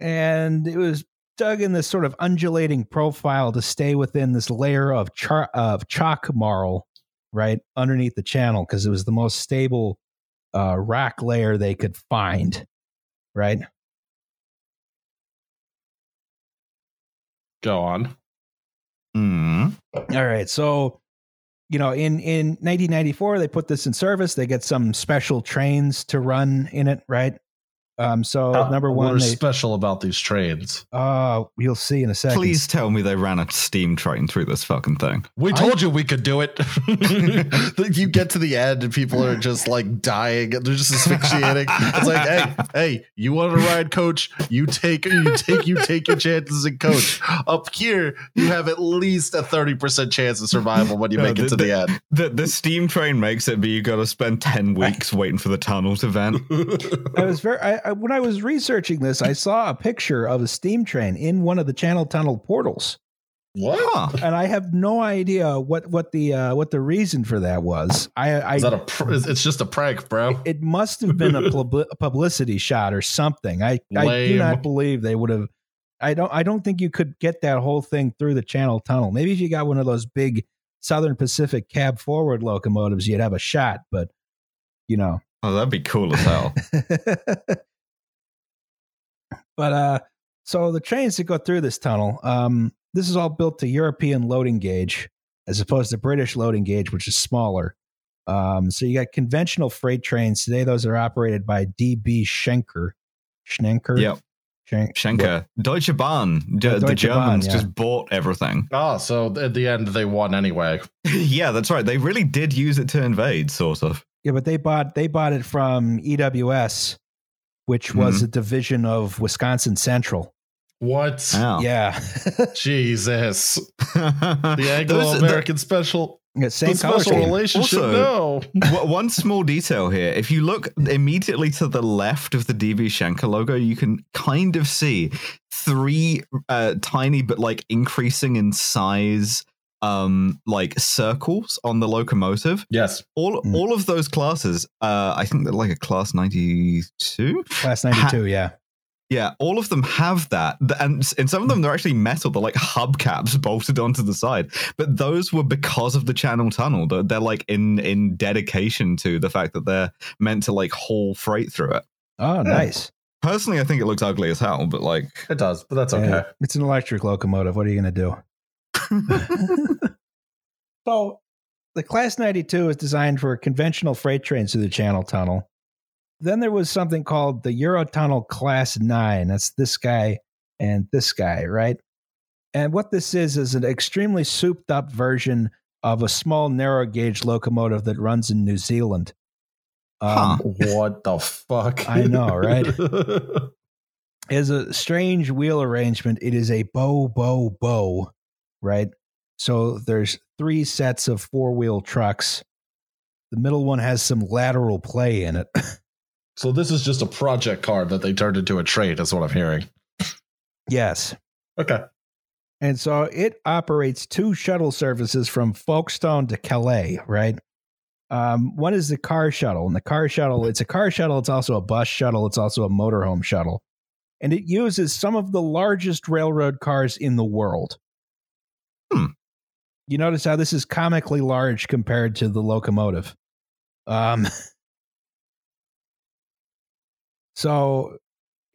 And it was dug in this sort of undulating profile to stay within this layer of char- of chalk marl, right, underneath the channel because it was the most stable uh, rock layer they could find, right? Go on. Hmm. All right. So, you know, in in 1994, they put this in service. They get some special trains to run in it, right? Um. So Uh, number one, What is they, special about these trains? uh, you'll see in a second. Please tell me they ran a steam train through this fucking thing. We I- told you we could do it. *laughs* you get to the end and people are just like dying. They're just asphyxiating. it's like, hey, hey, you want to ride coach? You take you take you take your chances in coach. Up here, you have at least a 30% chance of survival when you No, make it to the end. The the steam train makes it, but you got to spend ten weeks waiting for the tunnel to vent. *laughs* I was very I, I, when I was researching this, I saw a picture of a steam train in one of the channel tunnel portals, Wow! And I have no idea what what the uh, what the reason for that was. I, I Is that a pr- it's just a prank, bro. it must have been a *laughs* pub- publicity shot or something. I I do not believe they would have. I don't. I don't think you could get that whole thing through the Channel Tunnel. Maybe if you got one of those big Southern Pacific cab forward locomotives, you'd have a shot. But you know, Oh, that'd be cool as hell. *laughs* but uh, so the trains that go through this tunnel, um, this is all built to European loading gauge as opposed to British loading gauge, which is smaller. Um, so you got conventional freight trains today; those are operated by DB Schenker. Schenker. Yep. Schenk- Schenker, Deutsche Bahn, D- Yeah, the Deutsche Bahn, Germans yeah. just bought everything. Oh, so at the end they won anyway. *laughs* yeah, that's right. They really did use it to invade, sort of. Yeah, but they bought they bought it from EWS, which was a division of Wisconsin Central. What? Wow. Yeah. *laughs* Jesus. *laughs* The Anglo-American special, Yeah, Same the color special scheme. relationship. Also- no. W- One small detail here. If you look immediately to the left of the DB Schenker logo, you can kind of see three uh, tiny but like increasing in size um like circles on the locomotive Yes. all Mm. all of those classes uh i think they're like a class 92 Class 92, yeah. yeah all of them have that Th- and in some of them they're actually metal they're like hubcaps bolted onto the side but those were because of the channel tunnel they're, they're like in in dedication to the fact that they're meant to like haul freight through it Oh, nice. personally i think it looks ugly as hell but like It does, but that's okay. Yeah. It's an electric locomotive. What are you going to do? *laughs* so, the Class 92 is designed for conventional freight trains through the Channel Tunnel. Then there was something called the Eurotunnel Class 9. That's this guy and this guy, right? And what this is, is an extremely souped up version of a small narrow gauge locomotive that runs in New Zealand. Um, Huh. what the fuck? I know, right? *laughs* is a strange wheel arrangement. It is a bow, bow, bow, right? So there's three sets of four wheel trucks. The middle one has some lateral play in it. *laughs* so this is just a project car that they turned into a train. That's what I'm hearing. yes. Okay. And so it operates two shuttle services from Folkestone to Calais, right? Um, one is the car shuttle, and the car shuttle, it's a car shuttle, it's also a bus shuttle, it's also a motorhome shuttle. And it uses some of the largest railroad cars in the world. Hmm. You notice how this is comically large compared to the locomotive. Um, *laughs* so,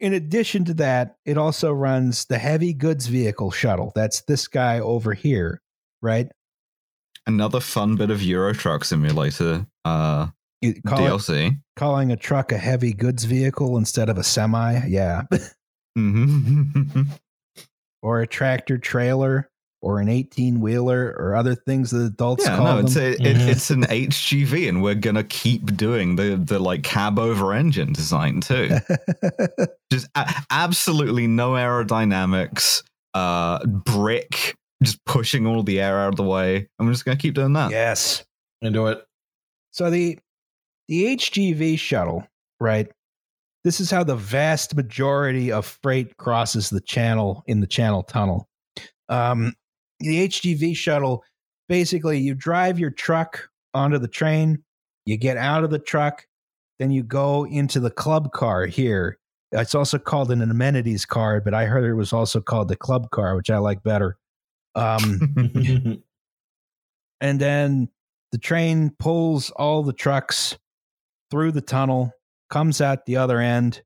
in addition to that, it also runs the heavy goods vehicle shuttle. That's this guy over here, right? another fun bit of euro truck simulator uh call it, dlc calling a truck a heavy goods vehicle instead of a semi, yeah, *laughs* Mhm. *laughs* or a tractor trailer, or an eighteen wheeler, or other things that adults yeah call no it's them. a, it, Mhm. it's an hgv and we're gonna keep doing the the like cab over engine design too *laughs* just a- absolutely no aerodynamics uh brick just pushing all the air out of the way i'm just gonna keep doing that yes. Into it. So the the HGV shuttle, right? This is how the vast majority of freight crosses the channel in the channel tunnel. Um, the HGV shuttle, basically, you drive your truck onto the train, you get out of the truck, then you go into the club car here. It's also called an amenities car, but I heard it was also called the club car, which I like better. Um, *laughs* and then the train pulls all the trucks through the tunnel, comes out the other end,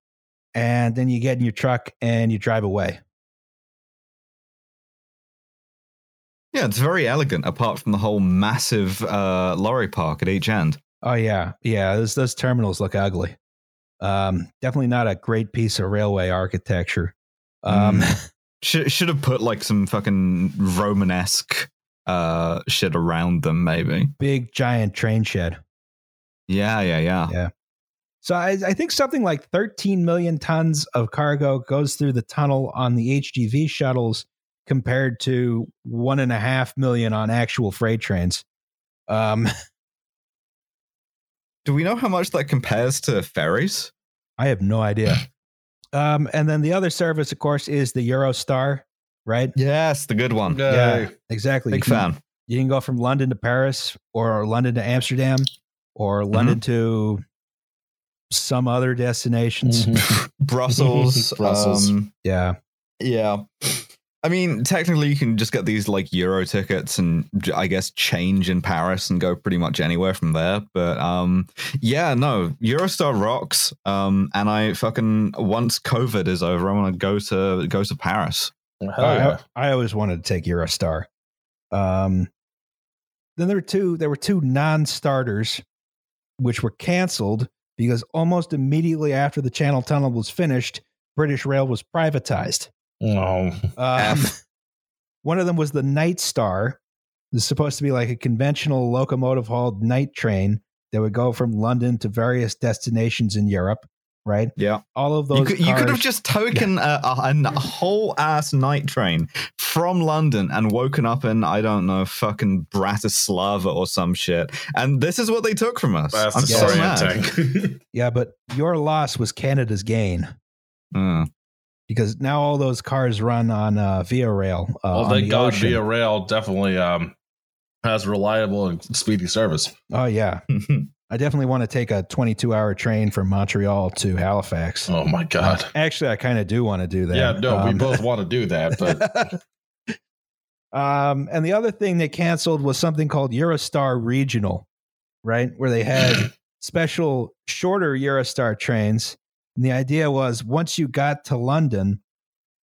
and then you get in your truck and you drive away. Yeah it's very elegant apart from the whole massive uh lorry park at each end Oh yeah, yeah. Those those terminals look ugly. Um, definitely not a great piece of railway architecture. Um, *laughs* Should should have put like some fucking Romanesque uh shit around them, maybe. big giant train shed. Yeah, yeah, yeah. Yeah. So I, I think something like 13 million tons of cargo goes through the tunnel on the HGV shuttles, compared to one and a half million on actual freight trains. Um, *laughs* Do we know how much that compares to ferries? I have no idea. *laughs* Um, and then the other service, of course, is the Eurostar, right? Yes, the good one. Yay. exactly. Big you can, fan. You can go from London to Paris, or London to Amsterdam, or London to some other destinations. Mhm. *laughs* Brussels. Brussels. Um, Yeah. yeah. I mean, technically, you can just get these like Euro tickets and I guess change in Paris and go pretty much anywhere from there. But um, yeah, no, Eurostar rocks. Um, and I fucking once COVID is over, I want to go to go to Paris. Hell I. I always wanted to take Eurostar. Um, then there were two. There were two non-starters, which were canceled because almost immediately after the Channel Tunnel was finished, British Rail was privatized. No. Um, *laughs* one of them was the Night Star. This is supposed to be like a conventional locomotive hauled night train that would go from London to various destinations in Europe. right? Yeah. All of those. You could, you could have just taken a, a, a whole ass night train from London and woken up in, I don't know, fucking Bratislava or some shit. And this is what they took from us. That's I'm so mad. *laughs* Yeah, but your loss was Canada's gain Mm. Because now all those cars run on uh, Via Rail. Uh, well, on thank the God ocean. Via Rail definitely um, has reliable and speedy service. Oh yeah, *laughs* I definitely want to take a 22 hour train from Montreal to Halifax. Oh my God. Actually, I kind of do want to do that. Yeah, no, we Um, both want to do that, but *laughs* um, and the other thing they canceled was something called Eurostar Regional, right? Where they had *clears throat* special shorter Eurostar trains. And the idea was once you got to London,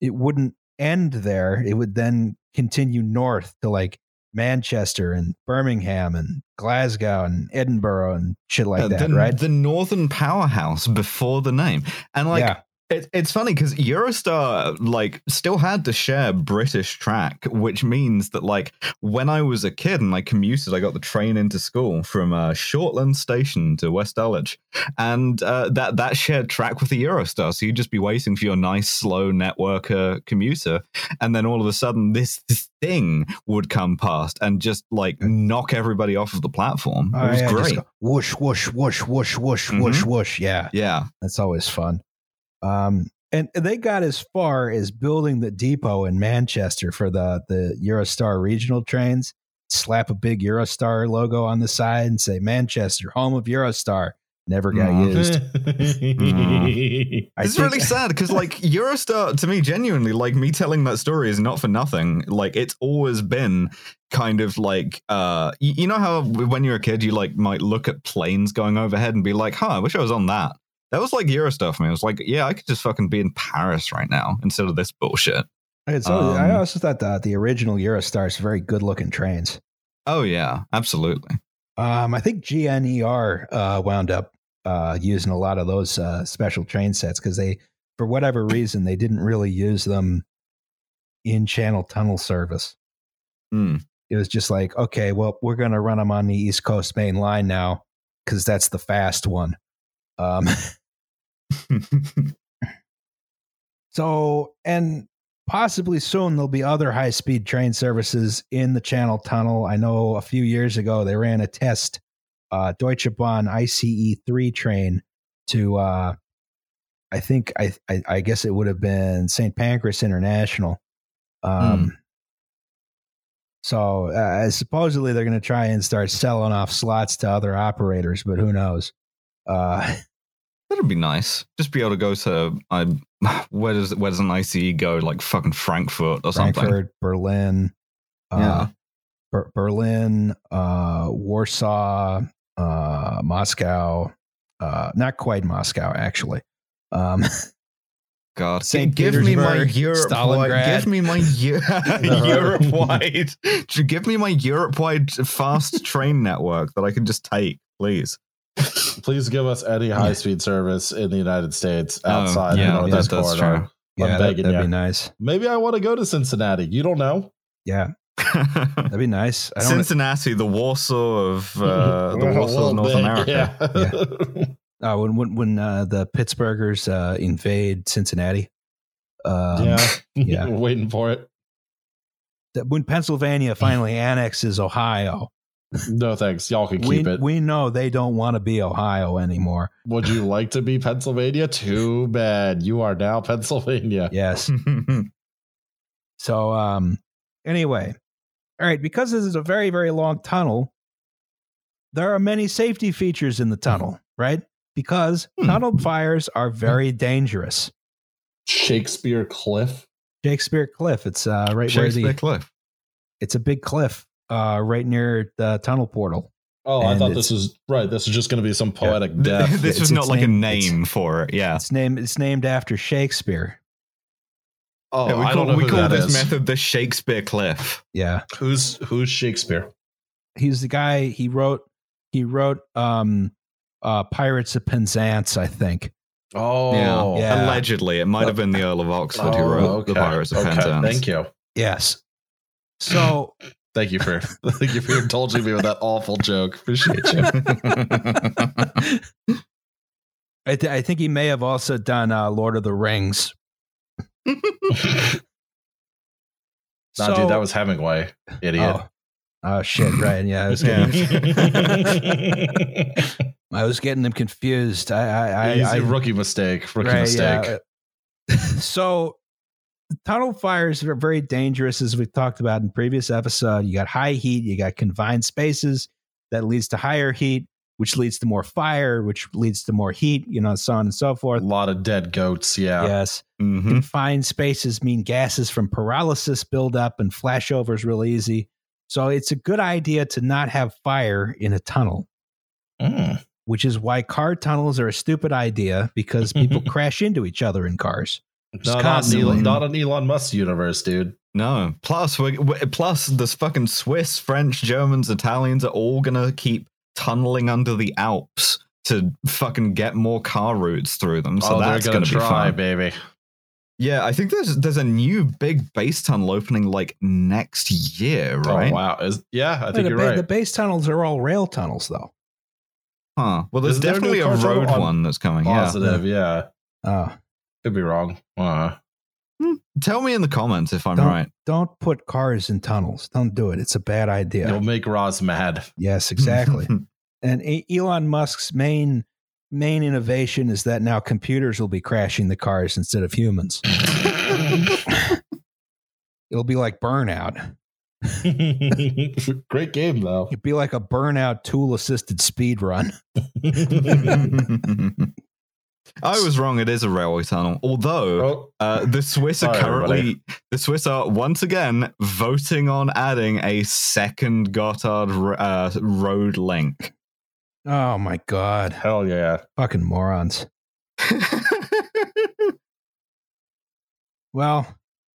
it wouldn't end there. It would then continue north to like Manchester and Birmingham and Glasgow and Edinburgh and shit like Uh, that, the, right? the Northern Powerhouse before the name. And like, yeah. It, it's funny because Eurostar like still had to share British track, which means that like when I was a kid and I commuted, I got the train into school from uh, Shortlands Station to West Dulwich, and uh, that that shared track with the Eurostar. So you'd just be waiting for your nice slow networker commuter, and then all of a sudden this, this thing would come past and just like knock everybody off of the platform. Oh, it was yeah, great. go whoosh, whoosh, whoosh, whoosh, whoosh, Mhm. whoosh, whoosh. Yeah. Yeah. That's always fun. Um, and they got as far as building the depot in Manchester for the the Eurostar regional trains. Slap a big Eurostar logo on the side and say Manchester, home of Eurostar. Never got Aw. used. *laughs* Mm. I it's think- really *laughs* sad because like Eurostar to me genuinely like me telling that story is not for nothing. Like it's always been kind of like uh you, you know how when you're a kid you like might look at planes going overhead and be like, "Huh, I wish I was on that." That was like Eurostar for me. It was like, yeah, I could just fucking be in Paris right now instead of this bullshit. It's always- I Um, also thought the, the original Eurostars very good looking trains. Oh yeah, absolutely. Um, I think GNER uh, wound up uh, using a lot of those uh, special train sets because they, for whatever *laughs* reason, they didn't really use them in channel tunnel service. Hmm. It was just like, okay, well, we're going to run them on the East Coast main line now because that's the fast one. Um, *laughs* *laughs* so, and possibly soon there'll be other high speed train services in the Channel Tunnel. I know a few years ago they ran a test uh, Deutsche Bahn ICE 3 train to, uh, I think, I, I, I guess it would have been St. Pancras International. Um, So, uh, supposedly they're going to try and start selling off slots to other operators, but who knows? Uh, *laughs* That'd be nice. Just be able to go to I *sighs* where does where does an ICE go? Like fucking Frankfurt or something. Frankfurt, Berlin, uh, Yeah. Ber- Berlin, uh, Warsaw, uh, Moscow. Uh, not quite Moscow, actually. Um, *laughs* God, Saint give me my Petersburg, Europe wide. Stalingrad. Give me my *laughs* *laughs* Europe wide. Give me my Europe wide fast train network that I can just take, please. Please give us any high speed service in the United States Oh, outside yeah, the Northeast that- that's corridor. true. yeah, begging that'd ya. be nice. Maybe I want to go to Cincinnati. You don't know. Yeah, that'd be nice. I don't. Cincinnati, the Warsaw of uh, *laughs* the Warsaw of North big, America. yeah. *laughs* Uh, when when when uh, the Pittsburghers uh, invade Cincinnati. Um, yeah. yeah. *laughs* Waiting for it. When Pennsylvania finally annexes Ohio, No thanks. Y'all can we keep it. we know they don't want to be Ohio anymore. Would you like to be Pennsylvania? *laughs* Too bad. You are now Pennsylvania. Yes. *laughs* So um anyway, all right, because this is a very very long tunnel, there are many safety features in the tunnel, right? Because Hmm. tunnel fires are very dangerous. Shakespeare Cliff. Shakespeare Cliff, it's uh right Shakespeare where the Cliff. it's a big cliff uh right near the tunnel portal. Oh, I thought this was right. This is just going to be some *laughs* poetic Th- death. this It's- was not like a named- it's- name for it. Yeah. It's named it's named after Shakespeare. Oh, Yeah, we I call, don't know we call this is. method the Shakespeare Cliff. Yeah. Who's who's Shakespeare? He's the guy he wrote he wrote um uh Pirates of Penzance, I think. Oh, yeah. yeah. Allegedly, it might have been the Earl of Oxford who Oh, wrote the. Pirates of Okay, Penzance. Thank you. Yes. So Thank you for *laughs* thank you for indulging me with that awful joke. Appreciate you. *laughs* I, th- I think he may have also done uh, Lord of the Rings. *laughs* Nah, So- dude, that was Hemingway, idiot. Oh. Oh shit! Right? Yeah, I was getting, I was getting them confused. I, I, I, Easy I rookie mistake. Rookie Right, mistake. yeah. so tunnel fires are very dangerous as we've talked about in previous episode you got high heat you got confined spaces that leads to higher heat which leads to more fire which leads to more heat you know so on and so forth. A lot of dead goats. Yeah. yes Mhm. confined spaces mean gases from pyrolysis build up and flashovers real easy so it's a good idea to not have fire in a tunnel Mm. which is why car tunnels are a stupid idea because people *laughs* crash into each other in cars No, not, constantly. Elon, not an Elon Musk universe, dude. No. Plus, we we plus the fucking Swiss, French, Germans, Italians are all gonna keep tunneling under the Alps to fucking get more car routes through them. So oh, that's gonna, gonna, be try, fun. baby. Yeah, I think there's there's a new big base tunnel opening like next year, oh, right? Oh wow. Is yeah, I Wait, think the, you're ba- right. the base tunnels are all rail tunnels, though. Huh. Well, there's Is there a definitely a road on one that's coming. Yeah. Positive, yeah. Oh, Could be wrong. Uh, Tell me in the comments if I'm Don't- right. don't put cars in tunnels. Don't do it. It's a bad idea. It'll make Roz mad. Yes, exactly. *laughs* and Elon Musk's main main innovation is that now computers will be crashing the cars instead of humans. *laughs* It'll be like Burnout. *laughs* Great game though. It'd be like a Burnout tool assisted speed run. I was wrong. It is a railway tunnel. Although Oh, uh, the Swiss are Sorry, currently everybody. the Swiss are once again voting on adding a second Gotthard uh, road link. Oh my god, hell yeah. fucking morons. Well,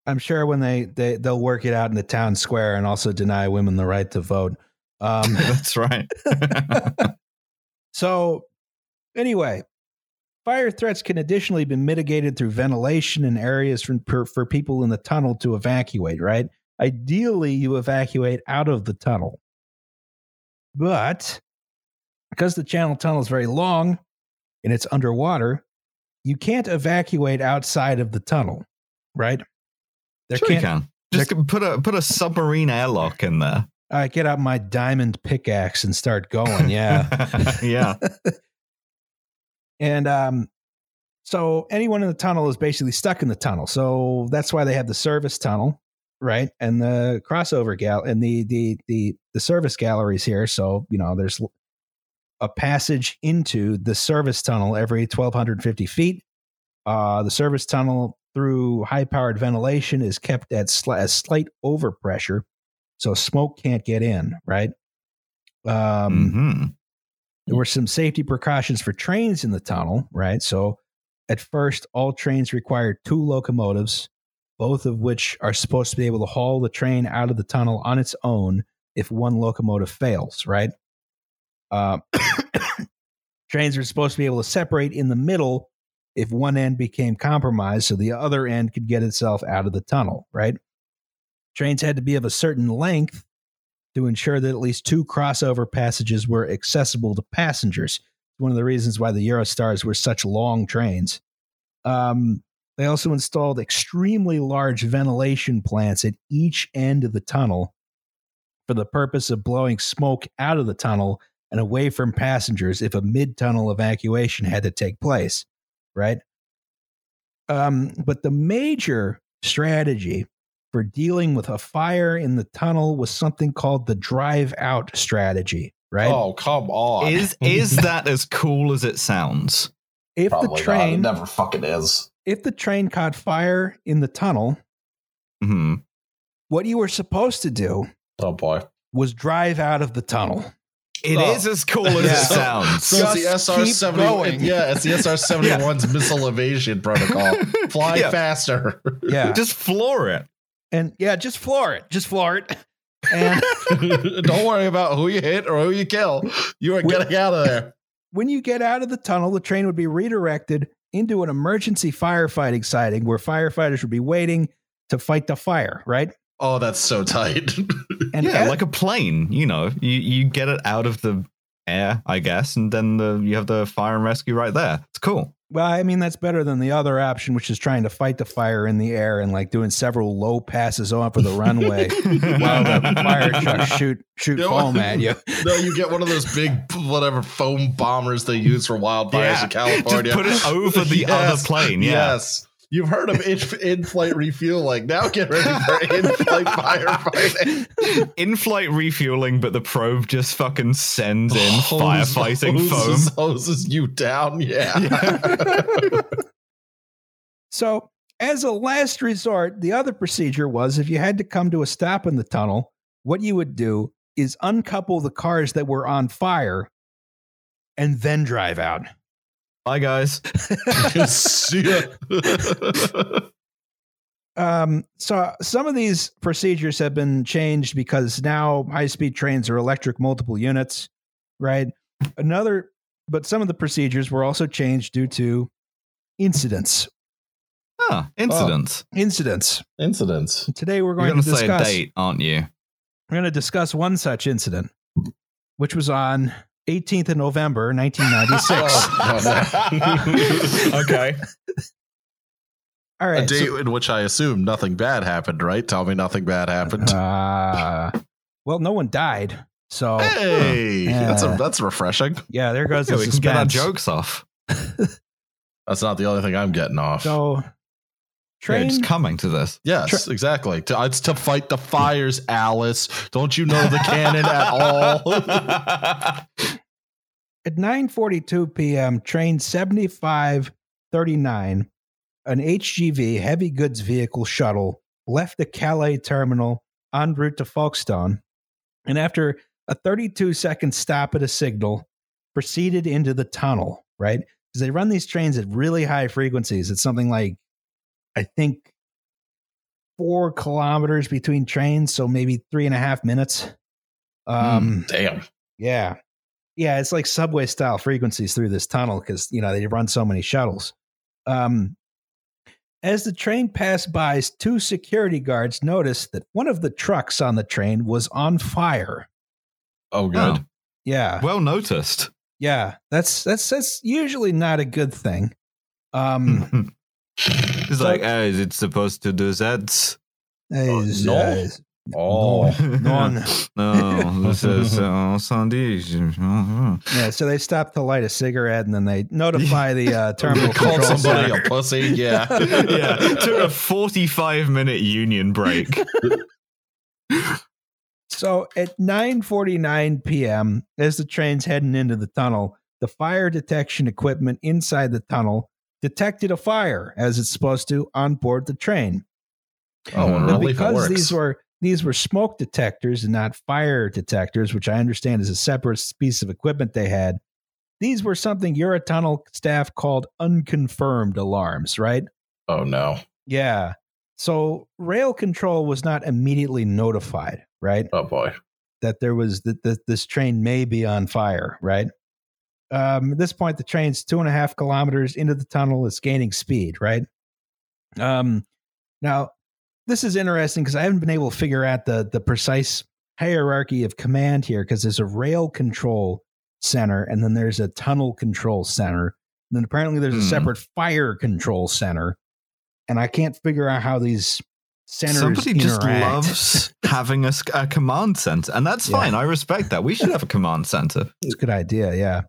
I'm sure when they, they they'll work it out in the town square and also deny women the right to vote. Um, *laughs* That's right. *laughs* so, anyway, fire threats can additionally be mitigated through ventilation in areas for, people in the tunnel to evacuate. Right? Ideally, you evacuate out of the tunnel, but because the channel tunnel is very long and it's underwater, you can't evacuate outside of the tunnel. Right? There sure you can't. can. Just put a put a submarine airlock in there. I get out my diamond pickaxe and start going. Yeah. *laughs* yeah. *laughs* And um, so anyone in the tunnel is basically stuck in the tunnel. So that's why they have the service tunnel, right? And the crossover gal and the the the the service galleries here. So you know, there's a passage into the service tunnel every 1,250 feet. Uh, the service tunnel through high powered ventilation is kept at sli- a slight overpressure, so smoke can't get in, right? Um, Mhm. There were some safety precautions for trains in the tunnel, right? So at first, all trains required two locomotives, both of which are supposed to be able to haul the train out of the tunnel on its own if one locomotive fails, right? Uh, *coughs* trains are supposed to be able to separate in the middle if one end became compromised so the other end could get itself out of the tunnel, right? Trains had to be of a certain length to ensure that at least two crossover passages were accessible to passengers. One of the reasons why the Eurostars were such long trains. Um, they also installed extremely large ventilation plants at each end of the tunnel for the purpose of blowing smoke out of the tunnel and away from passengers if a mid tunnel evacuation had to take place, right? Um, but the major strategy for dealing with a fire in the tunnel was something called the drive out strategy, right? Oh, come on. Is is that as cool as it sounds? if Probably the not. It train never fucking is. if the train caught fire in the tunnel, hmm what you were supposed to do Oh boy. was drive out of the tunnel. It Oh. is as cool as Yeah. it sounds. So it's the Just SR keep seventy. going. Yeah, it's the SR 71's *laughs* missile evasion protocol. Fly *laughs* Yeah. faster. Yeah. Just floor it. And yeah, just floor it. Just floor it. And *laughs* Don't worry about who you hit or who you kill. You are getting out of there. when you get out of the tunnel, the train would be redirected into an emergency firefighting siding where firefighters would be waiting to fight the fire, right? Oh, that's so tight. *laughs* And yeah, a- like a plane. You know, you you get it out of the air, I guess, and then the you have the fire and rescue right there. It's cool. Well, I mean that's better than the other option, which is trying to fight the fire in the air and like doing several low passes off of the runway *laughs* while the fire trucks shoot shoot You know foam at you. *laughs* No, you get one of those big whatever foam bombers they use for wildfires Yeah. in California. Just put it over the *laughs* Yes, other plane. Yeah. Yes. You've heard of in, in-flight refueling. Now get ready for *laughs* in-flight firefighting. In-flight refueling, but the probe just fucking sends in *laughs* Hose- firefighting hoses, foam. hoses you down. Yeah. *laughs* So, as a last resort, the other procedure was if you had to come to a stop in the tunnel, what you would do is uncouple the cars that were on fire and then drive out. Bye, guys. *laughs* See ya. Um, so some of these procedures have been changed because now high-speed trains are electric multiple units, right? Another, but some of the procedures were also changed due to incidents. Ah, incidents. Incidents. Incidents. Today we're You're going going to to say a date, aren't you? We're going to discuss one such incident, which was on 18th of November, 1996. *laughs* *laughs* okay. All right. A date so- in which I assume nothing bad happened, right? Tell me nothing bad happened. uh, well, no one died. So hey, that's Yeah. a, that's refreshing. yeah, there goes Yeah, the we can get our jokes off. *laughs* That's not the only thing I'm getting off. So Yeah, just coming to this. Yes, exactly. To, uh, it's to fight the hmm. fires, Alice. Don't you know the canon at *laughs* all? At 9:42 p.m., train 7539, an HGV heavy goods vehicle shuttle left the Calais terminal en route to Folkestone, and after a 32 second stop at a signal, proceeded into the tunnel. Right, because they run these trains at really high frequencies. It's something like, I think, four kilometers between trains, so maybe three and a half minutes. Um, Damn. yeah. Yeah, it's like subway style frequencies through this tunnel because, you know, they run so many shuttles. Um, as the train passed by, two security guards noticed that one of the trucks on the train was on fire. Oh, good. Oh, Yeah. well noticed. Yeah. That's that's that's usually not a good thing. Um *laughs* it's So- like, oh, is it supposed to do that? is, no. uh, Oh, no. *laughs* no, this is uh, *laughs* Sandy. Yeah, so they stop to light a cigarette and then they notify the uh, *laughs* terminal called control somebody center. a pussy. Yeah. yeah, took a 45 minute union break. So at 9:49 p.m., as the train's heading into the tunnel, the fire detection equipment inside the tunnel detected a fire as it's supposed to on board the train. Oh, And and And relief it because works. these were these were smoke detectors and not fire detectors, which I understand is a separate piece of equipment they had. These were something Eurotunnel staff called unconfirmed alarms, right? oh no. Yeah. So rail control was not immediately notified, right? Oh boy. that there was that that this train may be on fire, right? Um, at this point, the train's two and a half kilometers into the tunnel. It's gaining speed, right? Um, now, this is interesting because I haven't been able to figure out the the precise hierarchy of command here because there's a rail control center and then there's a tunnel control center. And then apparently there's a Hmm. separate fire control center, and I can't figure out how these centers Somebody just interact. loves *laughs* having a command center, and that's Yeah. fine. I respect that. We should have a command center. It's a good idea. Yeah.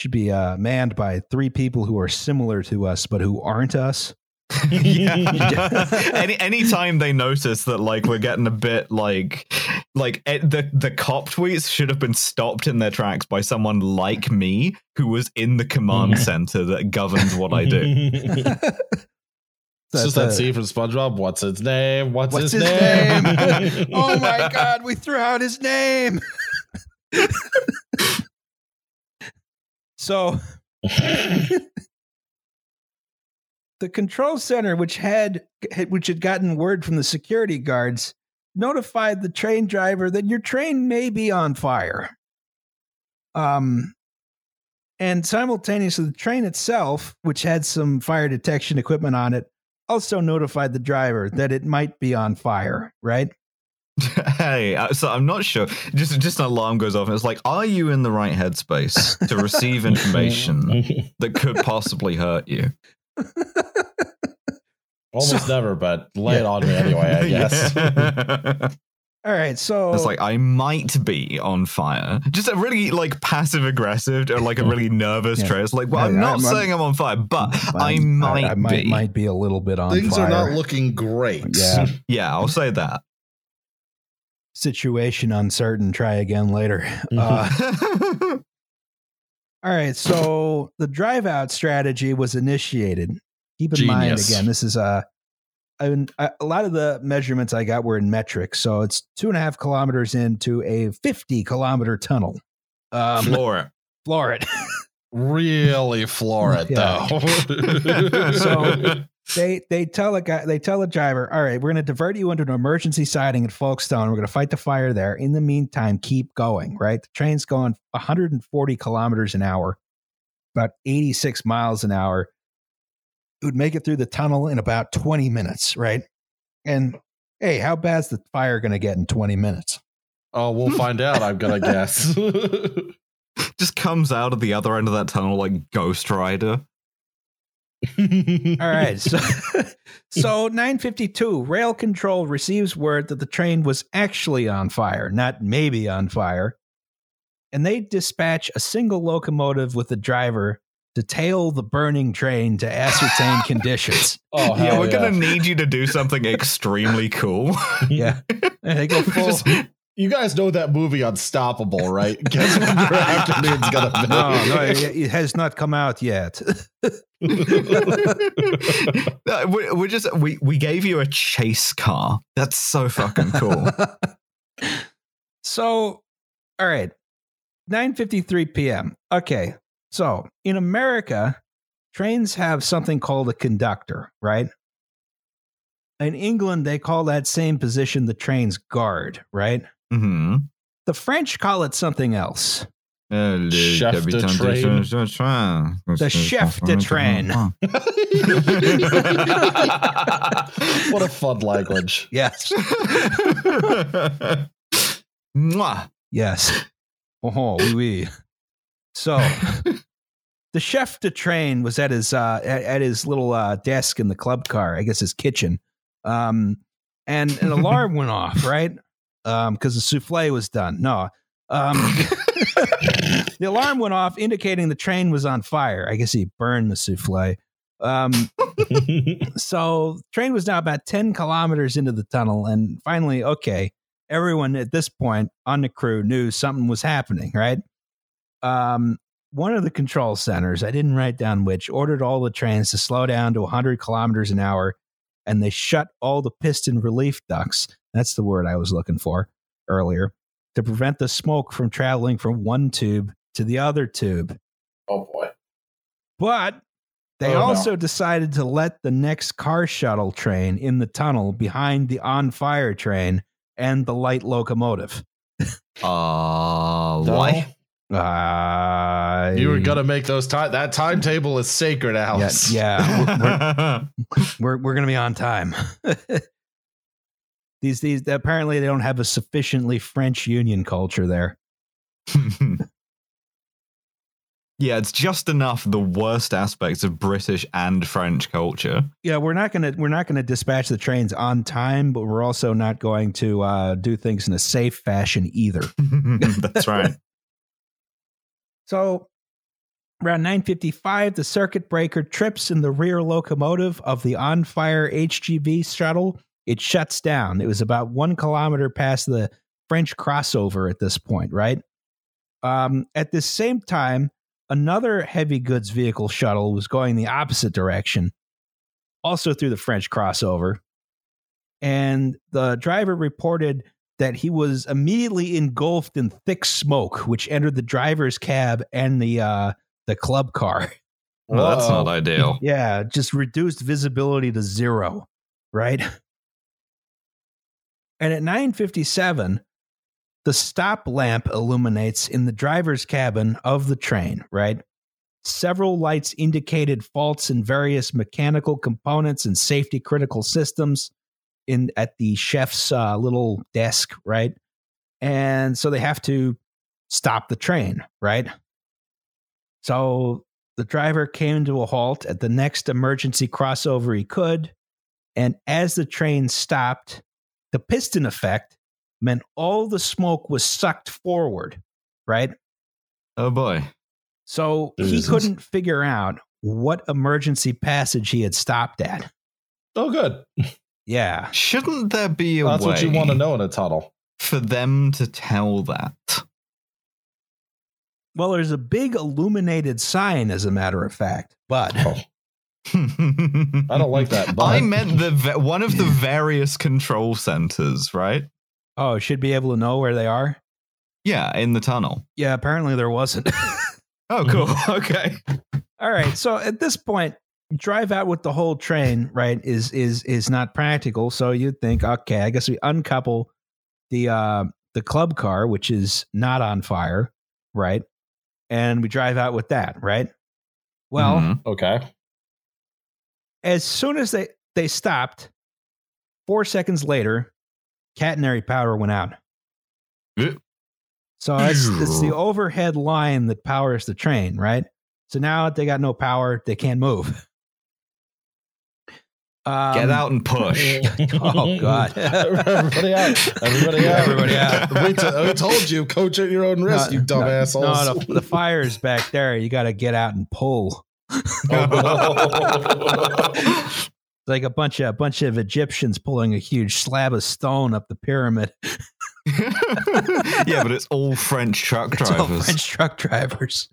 Should be uh, manned by three people who are similar to us, but who aren't us. *laughs* yeah. *laughs* Any anytime they notice that like we're getting a bit like like eh, the the cop tweets should have been stopped in their tracks by someone like me who was in the command center that governs what I do. *laughs* It's just that uh, scene from SpongeBob. What's his name? What's, What's his, his name? name? oh my God, we threw out his name. So *laughs* *laughs* the control center, which had which had gotten word from the security guards, notified the train driver that your train may be on fire. Um, and simultaneously, the train itself, which had some fire detection equipment on it, also notified the driver that it might be on fire. Right. Hey, so I'm not sure. Just just an alarm goes off, and it's like, are you in the right headspace to receive information *laughs* that could possibly hurt you? *laughs* Almost never, but lay it on me anyway, I *laughs* guess. Yeah. All right, so It's like I might be on fire. Just a really like passive aggressive or like a really nervous Yeah. Trey. It's like, well, I- I'm not I'm- I'm- saying I'm on fire, but I might I, might, be. might be a little bit on Things fire. are not looking great. Yeah. Yeah, I'll say that. Situation uncertain. Try again later. Mm-hmm. Uh, *laughs* all right, so the drive out strategy was initiated. Keep in mind again, this is uh, I mean, a a lot of the measurements I got were in metric, so it's two and a half kilometers into a fifty kilometer tunnel. Um, Floor it. floor it. *laughs* really floor it though. So- *laughs* they they tell a guy they tell a driver, all right, we're going to divert you into an emergency siding at Folkestone. We're going to fight the fire there. In the meantime, keep going. Right, the train's going 140 kilometers an hour, about 86 miles an hour. It would make it through the tunnel in about 20 minutes. Right, and hey, how bad's the fire going to get in 20 minutes? oh, we'll *laughs* find out. I'm gonna guess. *laughs* *laughs* Just comes out of the other end of that tunnel like Ghost Rider. All right. So, *laughs* so 952, rail control receives word that the train was actually on fire, not maybe on fire. And they dispatch a single locomotive with the driver to tail the burning train to ascertain *laughs* conditions. Oh, yeah, we're gonna need you to do something *laughs* extremely cool. Yeah. And they go full. Just- you guys know that movie Unstoppable, right? *laughs* Guess when your *laughs* afternoon's gonna be. No, no, it, it has not come out yet. *laughs* Uh, we we just we we gave you a chase car. That's so fucking cool. so, all right, 9:53 p.m. Okay, so in America, trains have something called a conductor, right? In England, they call that same position the train's guard, right? Hmm The French call it something else. Chef de train. The chef de train. *laughs* what a fun language. *laughs* Yes, Mwah. yes. Oh, oui, oui. So, the chef de train was at his uh, at, at his little uh, desk in the club car, I guess his kitchen, um, and an alarm went off, right? Because the souffle was done. No, um, *laughs* the alarm went off, indicating the train was on fire. I guess he burned the souffle. Um, *laughs* so train was now about 10 kilometers into the tunnel and finally okay everyone at this point on the crew knew something was happening right um, one of the control centers i didn't write down which ordered all the trains to slow down to 100 kilometers an hour and they shut all the piston relief ducts that's the word i was looking for earlier to prevent the smoke from traveling from one tube to the other tube oh boy. but they Oh, no. also decided to let the next car shuttle train in the tunnel behind the on fire train and the light locomotive. *laughs* Uh, why? Uh, You were gonna make those time. That timetable is sacred, Yeah, Alice. yeah we're, we're, *laughs* we're going to be on time. *laughs* these, these, apparently, they don't have a sufficiently French union culture there. *laughs* yeah, it's just enough the worst aspects of British and French culture. Yeah, we're not gonna we're not gonna dispatch the trains on time, but we're also not going to uh, do things in a safe fashion either. That's right. So around 955, the circuit breaker trips in the rear locomotive of the on fire HGV shuttle. It shuts down. It was about one kilometer past the French crossover at this point, right? Um, at the same time, another heavy goods vehicle shuttle was going the opposite direction, also through the French crossover. And the driver reported that he was immediately engulfed in thick smoke, which entered the driver's cab and the uh, the club car. *laughs* Well, that's not ideal. *laughs* Yeah, just reduced visibility to zero, right? And at 9:57, the stop lamp illuminates in the driver's cabin of the train, right? Several lights indicated faults in various mechanical components and safety critical systems. In at the chef's uh, little desk, right? And so they have to stop the train, right? So the driver came to a halt at the next emergency crossover he could. And as the train stopped, the piston effect meant all the smoke was sucked forward, right? Oh boy. So he Jesus. couldn't figure out what emergency passage he had stopped at. Oh, good. *laughs* Yeah. Shouldn't there be a That's way what you want to know in a tunnel. for them to tell that? Well, there's a big illuminated sign, as a matter of fact. But Oh, *laughs* I don't like that. But I meant the ve- one of the various control centers, right? oh, should be able to know where they are. Yeah, in the tunnel. Yeah, apparently there wasn't. *laughs* Oh, cool. *laughs* okay. All right. So at this point, drive out with the whole train, right, is is is not practical. So you'd think, okay, I guess we uncouple the uh the club car, which is not on fire, right? And we drive out with that, right? Well, Mhm. okay. as soon as they they stopped, four seconds later, catenary power went out. So it's, it's the overhead line that powers the train, right? So now they got no power, they can't move. Um, get out and push. *laughs* Oh, God. *laughs* Everybody out. Everybody out. Everybody out. *laughs* we, t- we told you, coach at your own risk, you dumb no, assholes. No, the, the fire's back there. You got to get out and pull. It's like a bunch of a bunch of Egyptians pulling a huge slab of stone up the pyramid. yeah, but it's all French truck It's all drivers. French truck drivers.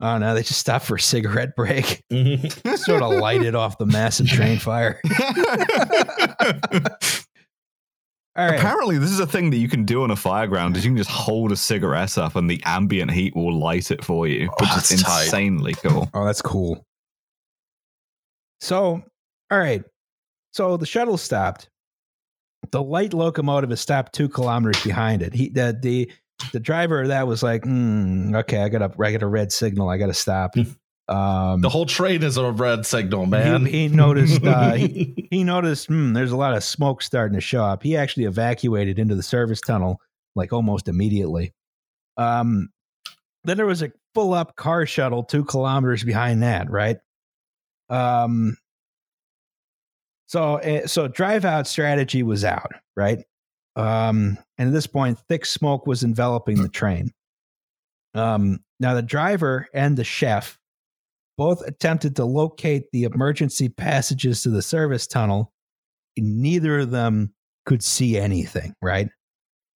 Oh no, they just stopped for a cigarette break. sort of lighted off the massive train fire. *laughs* All right. Apparently, this is a thing that you can do on a fireground. Is you can just hold a cigarette up and the ambient heat will light it for you, oh, which Oh, is that's tight. insanely cool. Oh, that's cool. So, all right. So the shuttle stopped. The light locomotive has stopped two kilometers behind it. He the the the driver of that was like, hmm, okay, I got a I got a red signal. I got to stop. Um, the whole train is a red signal, man. He, he noticed. Uh, he, *laughs* he noticed. Hmm, there's a lot of smoke starting to show up. He actually evacuated into the service tunnel like almost immediately. Um, then there was a full up car shuttle two kilometers behind that. Right. Um. So uh, so drive out strategy was out. Right. Um. And at this point, thick smoke was enveloping the train. Um. Now the driver and the chef both attempted to locate the emergency passages to the service tunnel. Neither of them could see anything, right?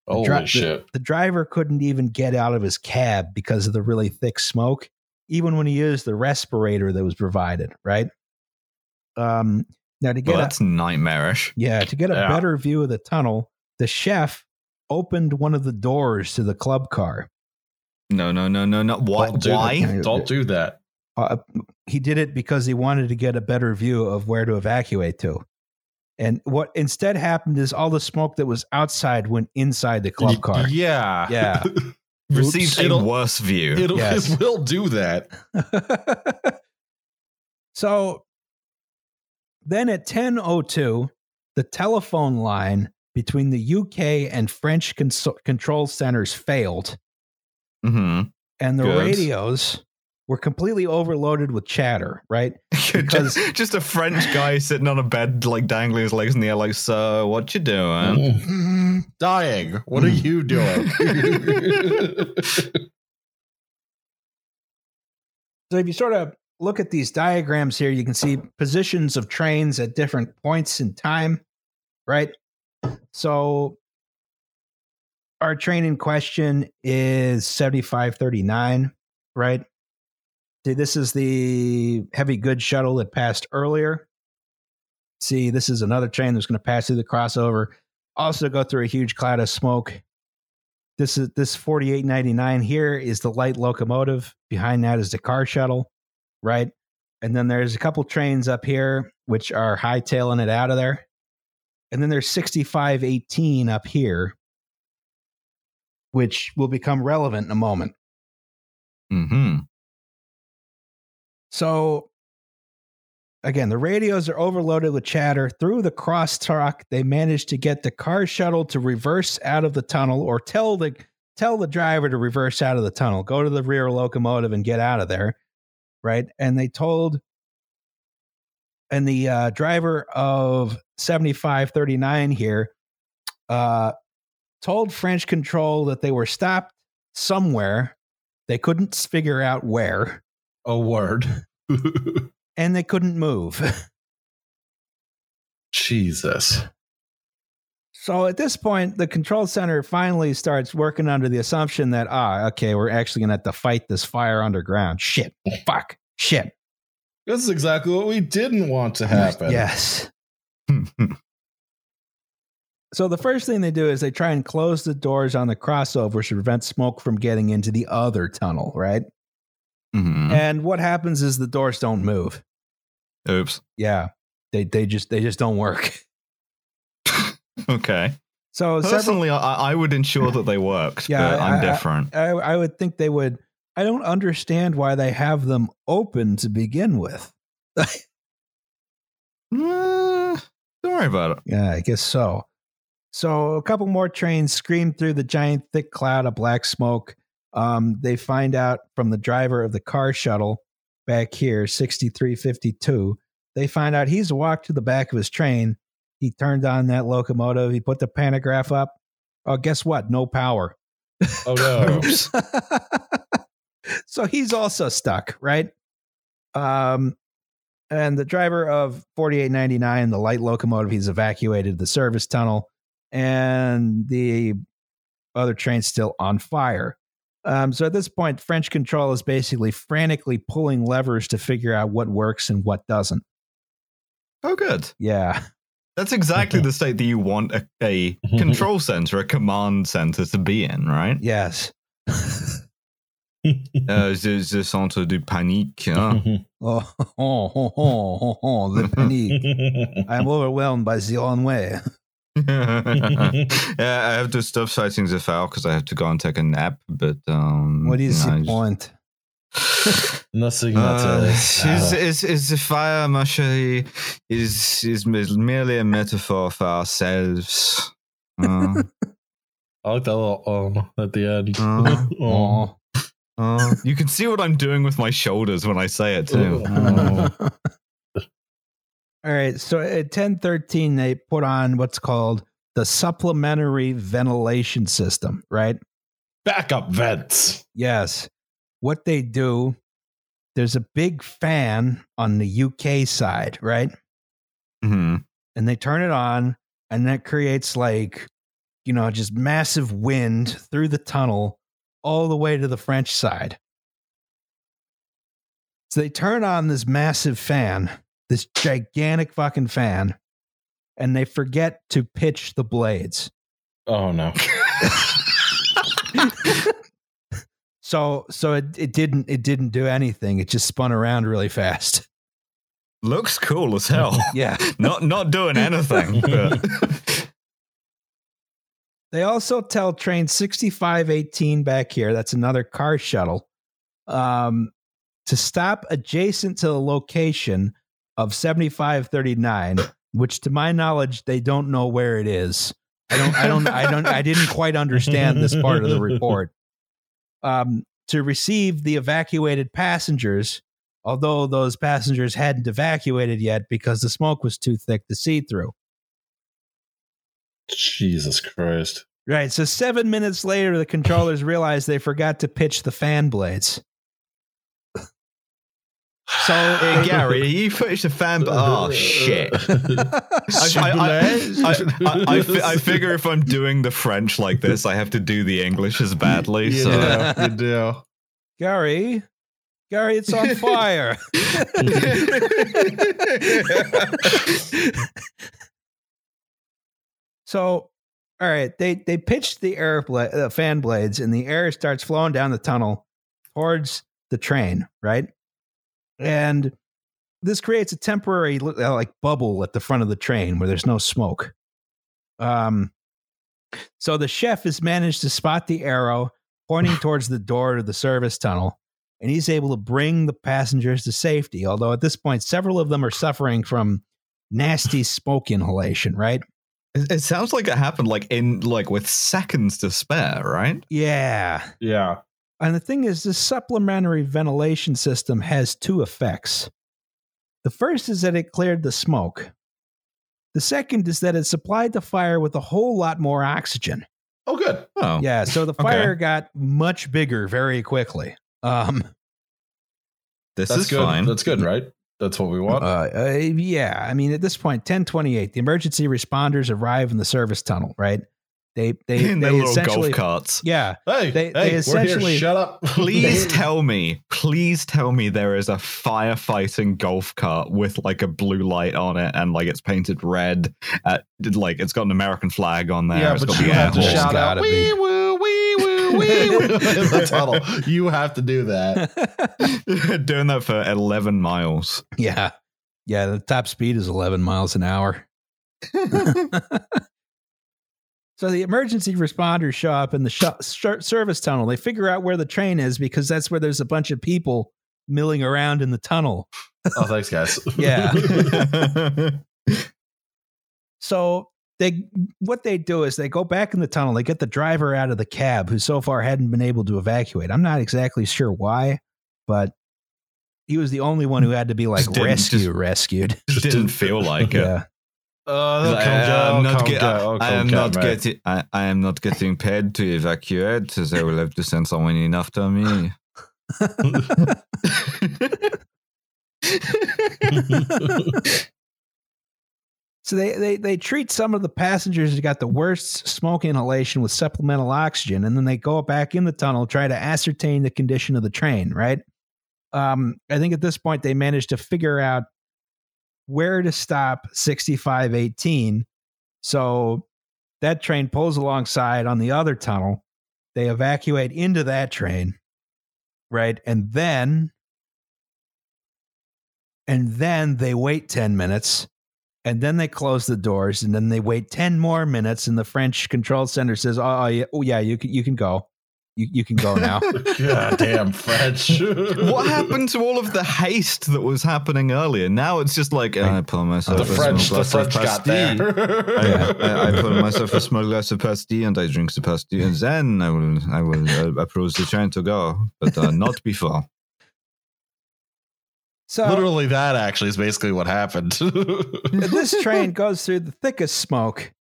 Holy dri- the- shit. The driver couldn't even get out of his cab because of the really thick smoke, even when he used the respirator that was provided, right? Um, now to get Well, a, that's nightmarish. yeah, to get a Yeah. better view of the tunnel, the chef opened one of the doors to the club car. No, no, no, no, no. Why? Don't do that. Why? *laughs* Don't do that. uh, he did it because he wanted to get a better view of where to evacuate to. And what instead happened is all the smoke that was outside went inside the club car. Yeah. Yeah. *laughs* Received a worse view. It'll, Yes. It will do that. *laughs* so then at 10:02, the telephone line between the UK and French cons- control centers failed, hmm and the Good. radios were completely overloaded with chatter. Right? *laughs* Because- just, *laughs* just a French guy sitting on a bed, like dangling his legs in the air, like, "So, what you doing?" Mm. Mm-hmm. Dying. What are mm. you doing? *laughs* So if you sort of look at these diagrams here, you can see positions of trains at different points in time, right? So our train in question is 7539, right? See, this is the heavy goods shuttle that passed earlier. See, this is another train that's going to pass through the crossover. Also go through a huge cloud of smoke. This is this 4899 here is the light locomotive. Behind that is the car shuttle, right? And then there's a couple trains up here which are hightailing it out of there. And then there's 6518 up here, which will become relevant in a moment. hmm So again, the radios are overloaded with chatter. Through the crosstalk, they manage to get the car shuttle to reverse out of the tunnel or tell the tell the driver to reverse out of the tunnel, go to the rear locomotive and get out of there. Right. And they told and the uh, driver of 7539 here uh, told French Control that they were stopped somewhere. They couldn't figure out where, A word. *laughs* and they couldn't move. Jesus. So at this point, the control center finally starts working under the assumption that, ah, okay, we're actually going to have to fight this fire underground. Shit. Fuck. Shit. This is exactly what we didn't want to happen. Yes. *laughs* So the first thing they do is they try and close the doors on the crossovers to prevent smoke from getting into the other tunnel, right? Mhm. And what happens is the doors don't move. Oops. Yeah. They they just they just don't work. *laughs* Okay. So several, Personally, I, I would ensure that they worked. *laughs* Yeah, but I'm I- different. I, I would think they would I don't understand why they have them open to begin with. Don't worry about it. Yeah, I guess so. So a couple more trains scream through the giant thick cloud of black smoke. Um, they find out from the driver of the car shuttle back here, 6352. They find out he's walked to the back of his train. He turned on that locomotive. He put the pantograph up. Oh, guess what? No power. Oh no. *laughs* Oops. *laughs* so he's also stuck, right? Um, and the driver of 4899, the light locomotive, he's evacuated the service tunnel, and the other train's still on fire. Um, so at this point, French control is basically frantically pulling levers to figure out what works and what doesn't. Oh, good. Yeah. That's exactly the state that you want a, a *laughs* control center, a command center to be in, right? Yes. *laughs* Uh, the, the centre de panique. Huh? *laughs* Oh, oh, oh, oh, oh, oh, the panique. I'm overwhelmed by the ennui. *laughs* yeah, I have to stop citing the file because I have to go and take a nap. But um, What is you know, the point? *laughs* Nothing Uh, that is, is, is the fire, ma is, is merely a metaphor for ourselves. Uh, I like that little um at the end. Uh, Oh. Oh. uh, you can see what I'm doing with my shoulders when I say it too. Oh. *laughs* All right. So at ten thirteen, they put on what's called the supplementary ventilation system. Right. Backup vents. Yes. What they do, there's a big fan on the UK side, right? Mhm. And they turn it on, and that creates like, you know, just massive wind through the tunnel all the way to the French side. So they turn on this massive fan, this gigantic fucking fan, and they forget to pitch the blades. Oh no. *laughs* So so it, it didn't it didn't do anything. It just spun around really fast. Looks cool as hell. *laughs* Yeah. not not doing anything. But *laughs* They also tell train 6518 back here, that's another car shuttle, um, to stop adjacent to the location of 7539, which to my knowledge, they don't know where it is. I don't, I don't, I don't, I didn't quite understand this part of the report. Um, to receive the evacuated passengers, although those passengers hadn't evacuated yet because the smoke was too thick to see through. Jesus Christ. Right. So seven minutes later, the controllers *laughs* realized they forgot to pitch the fan blades. So hey, Gary, *laughs* you finished the fan. but Oh shit! *laughs* I, I, I, I, I, fi- I figure if I'm doing the French like this, I have to do the English as badly. You So do. You do. Gary, Gary, it's on fire. So, all right, they they pitched the air bla- uh, fan blades, and the air starts flowing down the tunnel towards the train, right? And this creates a temporary uh, like bubble at the front of the train where there's no smoke. Um, so the chef has managed to spot the arrow pointing *laughs* towards the door to the service tunnel, and he's able to bring the passengers to safety. Although at this point, several of them are suffering from nasty smoke inhalation, right? It, it sounds like it happened like in like with seconds to spare, right? Yeah. yeah. And the thing is, this supplementary ventilation system has two effects. The first is that it cleared the smoke. The second is that it supplied the fire with a whole lot more oxygen. Oh, good. Oh, Yeah, so the Okay. fire got much bigger very quickly. Um, this That's is good. fine. That's good, right? That's what we want. uh, uh, yeah, I mean, at this point, 1028, the emergency responders arrive in the service tunnel, right? They, they, *laughs* in they their little essentially, golf carts. yeah, hey, they- hey, they essentially- here. Shut up. *laughs* Please tell me, please tell me there is a firefighting golf cart with like a blue light on it and like it's painted red. At, like it's got an American flag on there. yeah, It's but got you the have to shout out, wee wee *laughs* the tunnel. You have to do that. *laughs* Doing that for 11 miles. yeah, yeah, the top speed is 11 miles an hour. *laughs* So the emergency responders show up in the sh- sh- service tunnel. They figure out where the train is because that's where there's a bunch of people milling around in the tunnel. Oh, thanks, guys. Yeah. So they what they do is they go back in the tunnel. They get the driver out of the cab who so far hadn't been able to evacuate. I'm not exactly sure why, but he was the only one who had to be like Just rescue just- rescued. *laughs* Just didn't feel like it. Yeah. Uh, I, they'll come I down, am not, come get- down, oh, I am down, not getting. I, I am not getting paid to evacuate. So they will have to send someone in after me. *laughs* *laughs* So they, they they treat some of the passengers who got the worst smoke inhalation with supplemental oxygen, and then they go back in the tunnel try to ascertain the condition of the train. Right? Um, I think at this point they managed to figure out where to stop 6518. So that train pulls alongside on the other tunnel. They evacuate into that train, right? And then and then they wait 10 minutes and then they close the doors and then they wait 10 more minutes and the french control center says oh, oh yeah, oh, yeah you, can, you can go you, you can go now *laughs* God damn French. *laughs* what happened to all of the haste that was happening earlier? Now it's just like I pour myself The a French, small the glass of French got pastis. there. *laughs* I, I, I pour myself a small glass of pastis and I drink the pastis, and then I will I will uh, approach the train to go, but uh, not before. So Literally, that actually is basically what happened. *laughs* this train goes through the thickest smoke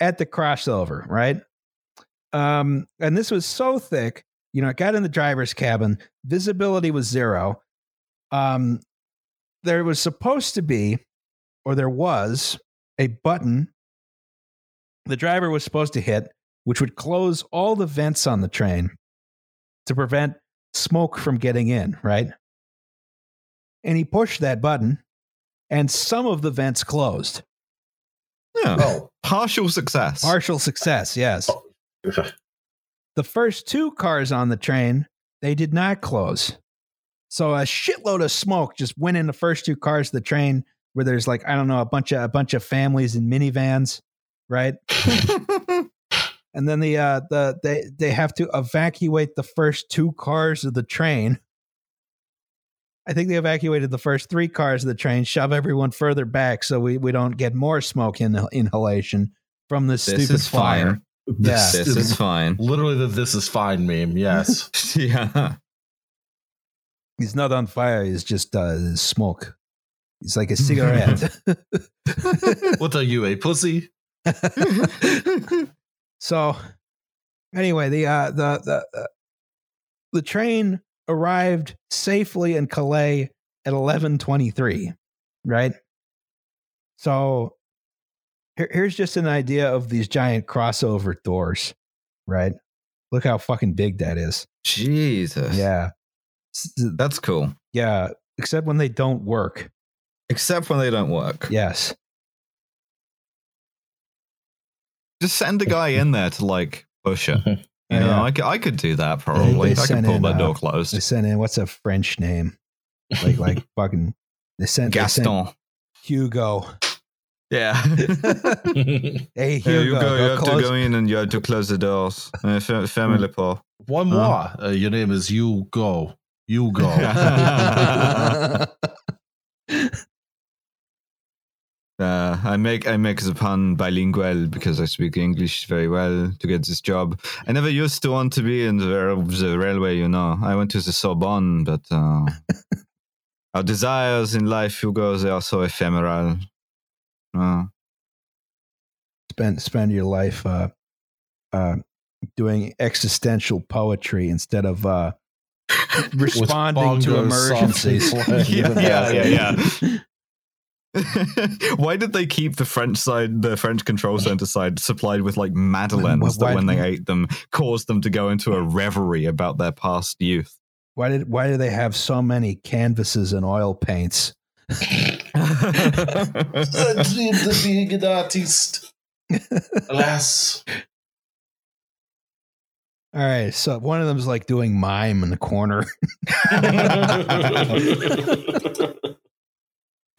at the crossover right? Um and this was so thick you know it got in the driver's cabin visibility was zero. Um there was supposed to be or there was a button the driver was supposed to hit which would close all the vents on the train to prevent smoke from getting in right and he pushed that button and some of the vents closed Yeah, oh, partial success. Partial success, yes. *laughs* The first two cars on the train, they did not close. So a shitload of smoke just went in the first two cars of the train where there's like, I don't know, a bunch of a bunch of families in minivans, right? *laughs* And then the uh the they they have to evacuate the first two cars of the train. I think they evacuated the first three cars of the train, shove everyone further back so we, we don't get more smoke in, inhalation from this, this stupid is fire. fine. Yeah. This is fine. literally the "this is fine" meme. Yes. *laughs* yeah. He's not on fire. He's just uh, smoke. He's like a cigarette. *laughs* *laughs* what are you, a pussy? so, anyway, the uh, the the uh, the train arrived safely in Calais at eleven twenty three, right? So, here, here's just an idea of these giant crossover doors, right? Look how fucking big that is. Jesus. Yeah, That's cool. yeah. Except when they don't work. Except when they don't work. Yes. Just send a guy in there to like push it. *laughs* You Yeah. know, I, could, I could do that probably. they I sent could pull in, that uh, door They closed. sent in what's a French name? Like like *laughs* fucking they sent, they sent Gaston. Hugo. Yeah. *laughs* Hey Yeah, Hugo, you go. go You have close. to go in and you have to close the doors. *laughs* Uh, fa- family Paul. One more. Uh, your name is Hugo. you. Go. You. Uh, I make I make the pun bilingual because I speak English very well to get this job. I never used to want to be in the, the railway, you know. I went to the Sorbonne, but uh, *laughs* our desires in life, Hugo, they are so ephemeral. Uh, spend spend your life uh, uh, doing existential poetry instead of uh, *laughs* responding to emergencies. *laughs* yeah, yeah, yeah, yeah. *laughs* Why did they keep the French side, the French control center side, supplied with like madeleines Why- that when they why- ate them caused them to go into a reverie about their past youth? Why did why do they have so many canvases and oil paints? I dreamed of being an artist. Alas. All right, so one of them is like doing mime in the corner.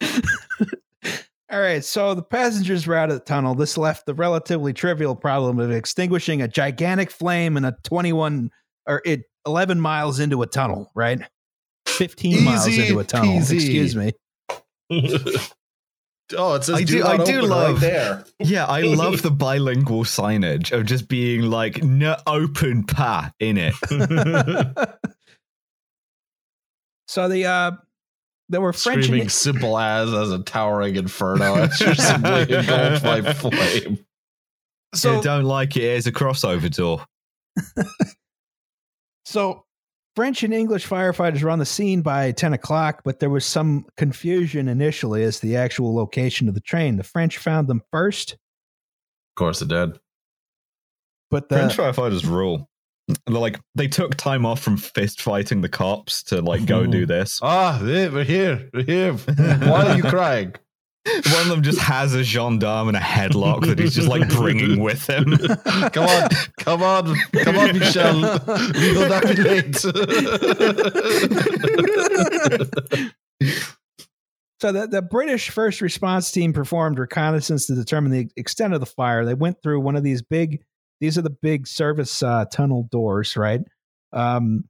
*laughs* *laughs* All right, so the passengers were out of the tunnel. This left the relatively trivial problem of extinguishing a gigantic flame in a 21 or it 11 miles into a tunnel, right? 15 miles into a tunnel. peasy. Excuse me. *laughs* oh, it says I do, do- I do open love- right there. *laughs* Yeah, I love the bilingual signage of just being like no open pa in it. *laughs* So the uh there were French Screaming and, simple as as a towering inferno as you're simply engulfed by flame. so So don't like it. Here's a crossover door. *laughs* So French and English firefighters were on the scene by 10 o'clock, but there was some confusion initially as to the actual location of the train. The French found them first, Of course it did. but the French firefighters rule. They're like they took time off from fist fighting the cops to like go do *laughs* this. Ah, hey, we're here. We're here. *laughs* Why are you crying? One of them just has a gendarme and a headlock that he's just like bringing with him. *laughs* Come on, come on, come on, Michel. We will not be late. so the, the British first response team performed reconnaissance to determine the extent of the fire. They went through one of these big, these are the big service uh, tunnel doors, right? Um,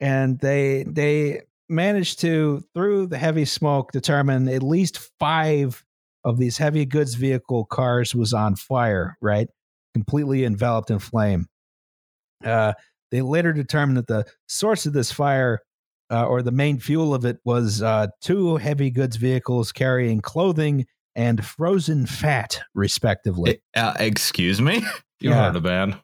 and they they managed to, through the heavy smoke, determine at least five of these heavy goods vehicle cars was on fire, right? Completely enveloped in flame. Uh, they later determined that the source of this fire uh, or the main fuel of it was uh, two heavy goods vehicles carrying clothing and frozen fat, respectively. Uh, excuse me. *laughs* you Yeah. heard a man.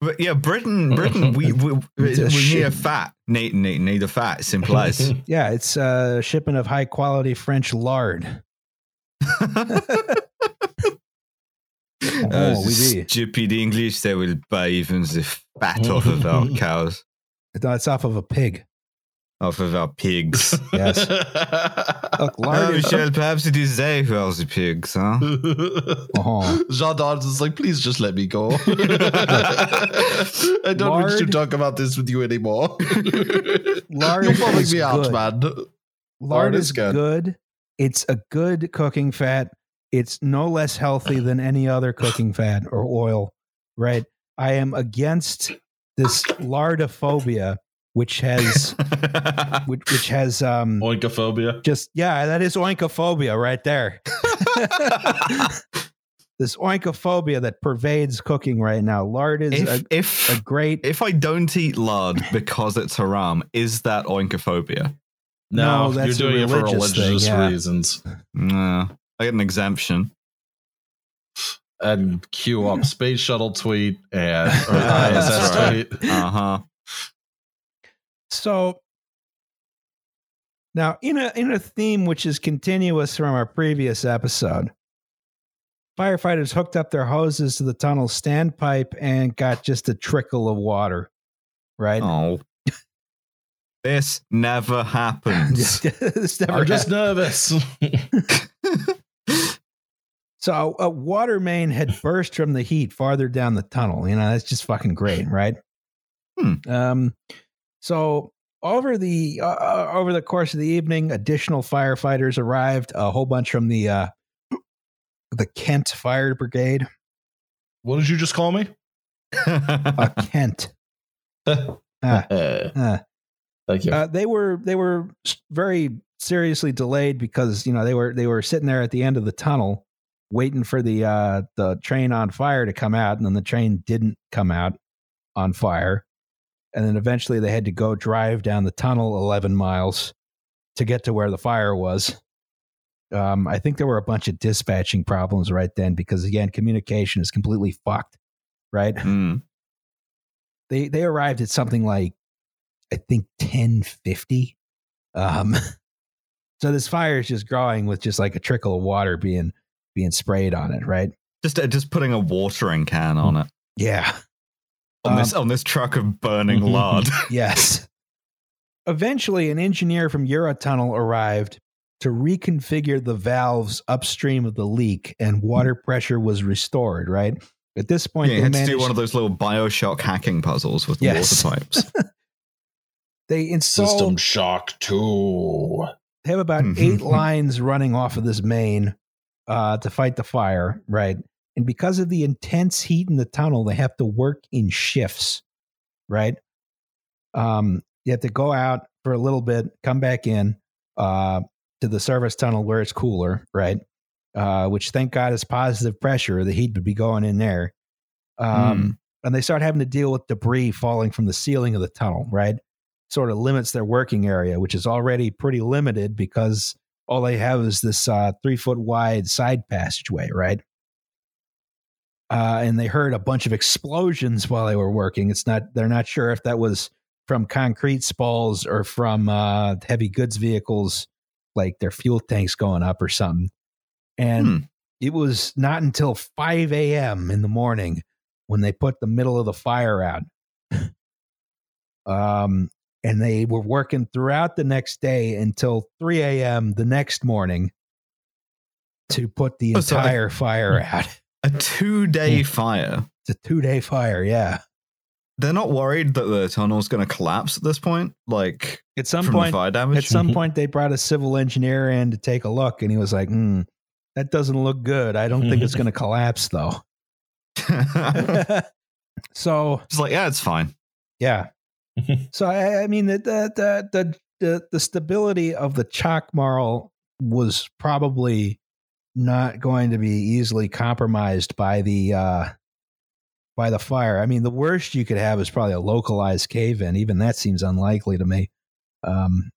But yeah, Britain, Britain, we *laughs* we, we, we need a fat, need need need a fat, simple as. *laughs* yeah, it's a shipment of high quality French lard. Uh, *laughs* Oh, oui, stupid English, they will buy even the fat off of our cows, No, it's off of a pig. Off of our pigs. *laughs* Yes. Look, *laughs* Oh, lard is. Michel, perhaps it is they who are the pigs, huh? *laughs* Uh-huh. Oh. Gendarmes is like, please just let me go. I don't wish to talk about this with you anymore. Lard You're bumming is me out, good. man. Lard Lard is is good. good. It's a good cooking fat. It's no less healthy than any other cooking fat or oil, right? I am against this lardophobia, which has *laughs* which, which has um Oinkophobia. just yeah, that is oinkophobia right there. *laughs* this oinkophobia that pervades cooking right now. Lard is if a, if a great if I don't eat lard because it's haram, is that oinkophobia? No, No, that's you're doing it for religious religious thing, yeah. reasons. No, I get an exemption. And queue up space shuttle tweet and *laughs* or That's ISS right. tweet. Uh huh. So now in a in a theme which is continuous from our previous episode, firefighters hooked up their hoses to the tunnel standpipe and got just a trickle of water. Right? Oh, this never *laughs* happens. *laughs* This never I'm just happened. nervous. *laughs* so a water main had burst from the heat farther down the tunnel. You know, that's just fucking great, right? Hmm. Um, so over the uh, uh, over the course of the evening, additional firefighters arrived. A whole bunch from the uh, the Kent Fire Brigade. what did you just call me? Uh, *laughs* Kent. Uh, *laughs* ah. Thank you. Uh, they were they were very seriously delayed because you know they were they were sitting there at the end of the tunnel waiting for the uh, the train on fire to come out, and then the train didn't come out on fire, and then eventually they had to go drive down the tunnel eleven miles to get to where the fire was. Um, I think there were a bunch of dispatching problems right then because again, communication is completely fucked. Right? Mm. they they arrived at something like I think ten fifty. Um, *laughs* so this fire is just growing with just like a trickle of water being being sprayed on it, right? Just uh, just putting a watering can on it Yeah. On this Um, on this truck of burning lard. *laughs* Yes. Eventually, an engineer from Eurotunnel arrived to reconfigure the valves upstream of the leak, and water pressure was restored. Right at this point, yeah, you they had to do one of those little Bioshock hacking puzzles with Yes. water pipes. *laughs* they installed System Shock 2. They have about eight lines running off of this main uh, to fight the fire, right? And because of the intense heat in the tunnel, they have to work in shifts, right? Um, you have to go out for a little bit, come back in uh, to the service tunnel where it's cooler, right? Uh, which thank God is positive pressure. The heat would be going in there. Um, And they start having to deal with debris falling from the ceiling of the tunnel, right? sort of limits their working area, which is already pretty limited because all they have is this uh, three foot wide side passageway, right? Uh, and they heard a bunch of explosions while they were working. It's not they're not sure if that was from concrete spalls or from uh, heavy goods vehicles, like their fuel tanks going up or something. And Hmm. it was not until 5 a.m. in the morning when they put the middle of the fire out. *laughs* um, and they were working throughout the next day until 3 a.m. the next morning to put the Oh, entire fire out. *laughs* a two day fire. It's a two day fire, yeah. They're not worried that the tunnel's going to collapse at this point, like At some point, fire damage. at some mm-hmm. point, they brought a civil engineer in to take a look, and he was like, hmm, "That doesn't look good. I don't think it's mm-hmm. going to collapse, though." *laughs* *laughs* So it's like, yeah, it's fine. Yeah. Mm-hmm. so I, I mean the the, the the the the stability of the chalk marl was probably not going to be easily compromised by the uh by the fire. I mean the worst you could have is probably a localized cave in. Even that seems unlikely to me. Um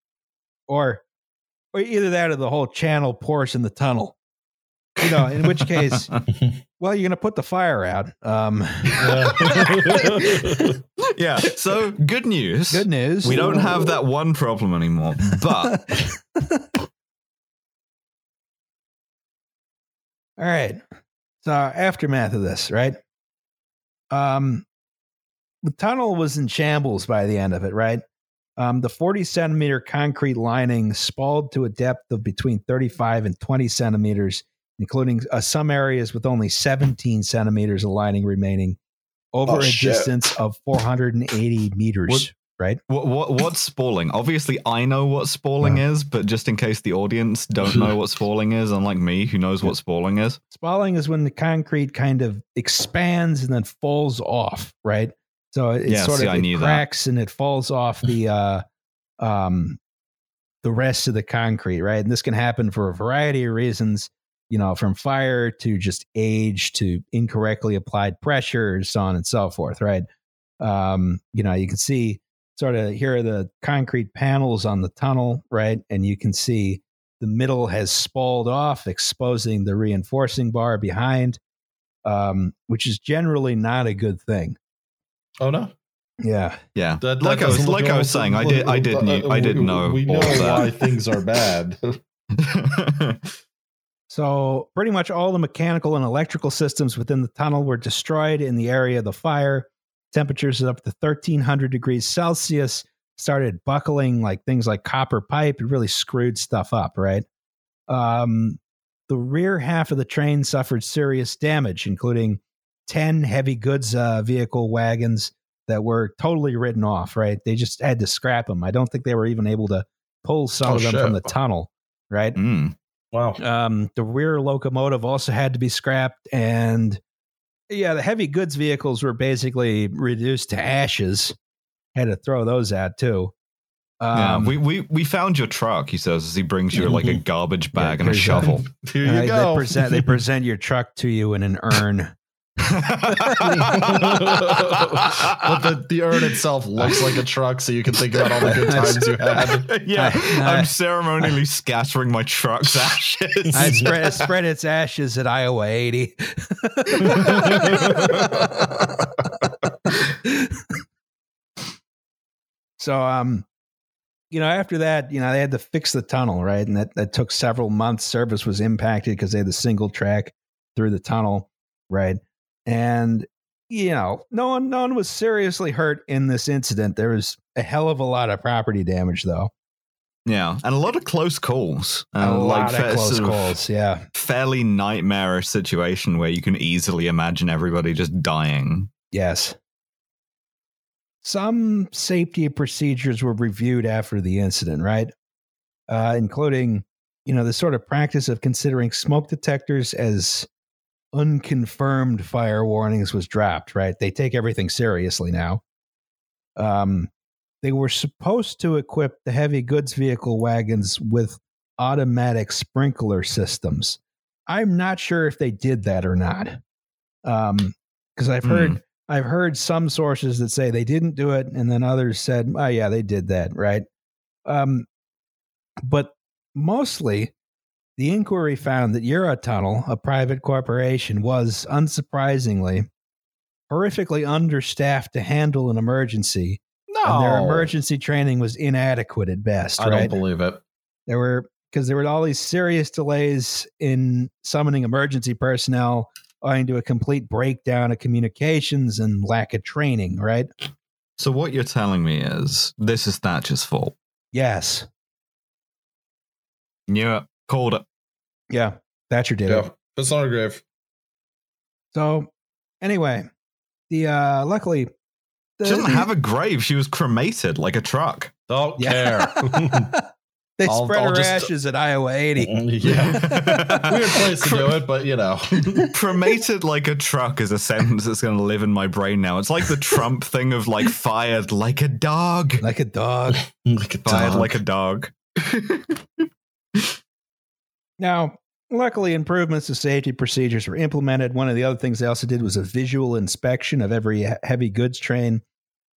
or or either that or the whole channel pours in the tunnel. You know, in which case, *laughs* well, you're going to put the fire out. Um, *laughs* yeah. So good news. good news. We don't have that one problem anymore. But *laughs* All right. So aftermath of this, right? Um, the tunnel was in shambles by the end of it, right? Um, the 40 centimeter concrete lining spalled to a depth of between 35 and 20 centimeters, including uh, some areas with only 17 centimeters of lining remaining over Oh, a shit. distance of 480 meters, right? what, what what's spalling? Obviously, I know what spalling is, but just in case the audience don't know what spalling is, unlike me, who knows what spalling is. Spalling is when the concrete kind of expands and then falls off, right? So it Yeah, sort see, of it knew that. cracks and it falls off the uh, um, the rest of the concrete, right? And this can happen for a variety of reasons, you know, from fire to just age to incorrectly applied pressure, so on and so forth, right? Um, you know, you can see sort of here are the concrete panels on the tunnel, right? And you can see the middle has spalled off, exposing the reinforcing bar behind, um, which is generally not a good thing. oh no. Yeah. Yeah, That, that like I was like I was saying, I did I did knew, I did we- know We know why that. things are bad. *laughs* So pretty much all the mechanical and electrical systems within the tunnel were destroyed in the area of the fire. Temperatures up to 1300 degrees Celsius started buckling like things like copper pipe. It really screwed stuff up, right? Um, the rear half of the train suffered serious damage, including 10 heavy goods uh, vehicle wagons that were totally written off, right? They just had to scrap them. I don't think they were even able to pull some Oh, of them from the tunnel, right? Mm. wow. Um, the rear locomotive also had to be scrapped, and yeah, the heavy goods vehicles were basically reduced to ashes. Had to throw those out too. yeah, Um, we, we we found your truck. He says as he brings you like a garbage bag and a shovel. *laughs* Here you they, go. they present they *laughs* present your truck to you in an urn. *laughs* but the, the urn itself looks like a truck, so you can think about all the good times you had. yeah, I- I'm ceremonially scattering my truck's ashes. I spread spread its ashes at Iowa 80. so um you know after that you know they had to fix the tunnel right and that, that took several months service was impacted because they had the single track through the tunnel right and you know no one no one was seriously hurt in this incident there was a hell of a lot of property damage though yeah, and a lot of close calls. a And lot fa- of close sort of calls yeah Fairly nightmarish situation where you can easily imagine everybody just dying. Yes. Some safety procedures were reviewed after the incident, right? Uh, including, you know, the sort of practice of considering smoke detectors as unconfirmed fire warnings was dropped, right? They take everything seriously now. Um, they were supposed to equip the heavy goods vehicle wagons with automatic sprinkler systems. I'm not sure if they did that or not. Um, because I've heard I've heard some sources that say they didn't do it, and then others said, "Oh yeah, they did that." Right. Um, but mostly, the inquiry found that Eurotunnel, a private corporation, was unsurprisingly horrifically understaffed to handle an emergency, No, and their emergency training was inadequate at best. I right. don't believe it. There were because there were all these serious delays in summoning emergency personnel owing to a complete breakdown of communications and lack of training, right? So what you're telling me is this is Thatcher's fault. Yes. Knew it. Called it. Yeah. Thatcher did Yeah, it. it's on a grave. So anyway, the uh luckily the, She doesn't the- have a grave. She was cremated like a truck. Don't Yeah. care. *laughs* they I'll- spread I'll her just- ashes at Iowa 80. yeah. *laughs* Weird place to do it, but you know. *laughs* cremated like a truck is a sentence that's going to live in my brain now. It's like the Trump thing of like fired like a dog. Like a dog. like a Fired dog. like a dog. Now, luckily, improvements to safety procedures were implemented. One of the other things they also did was a visual inspection of every heavy goods train,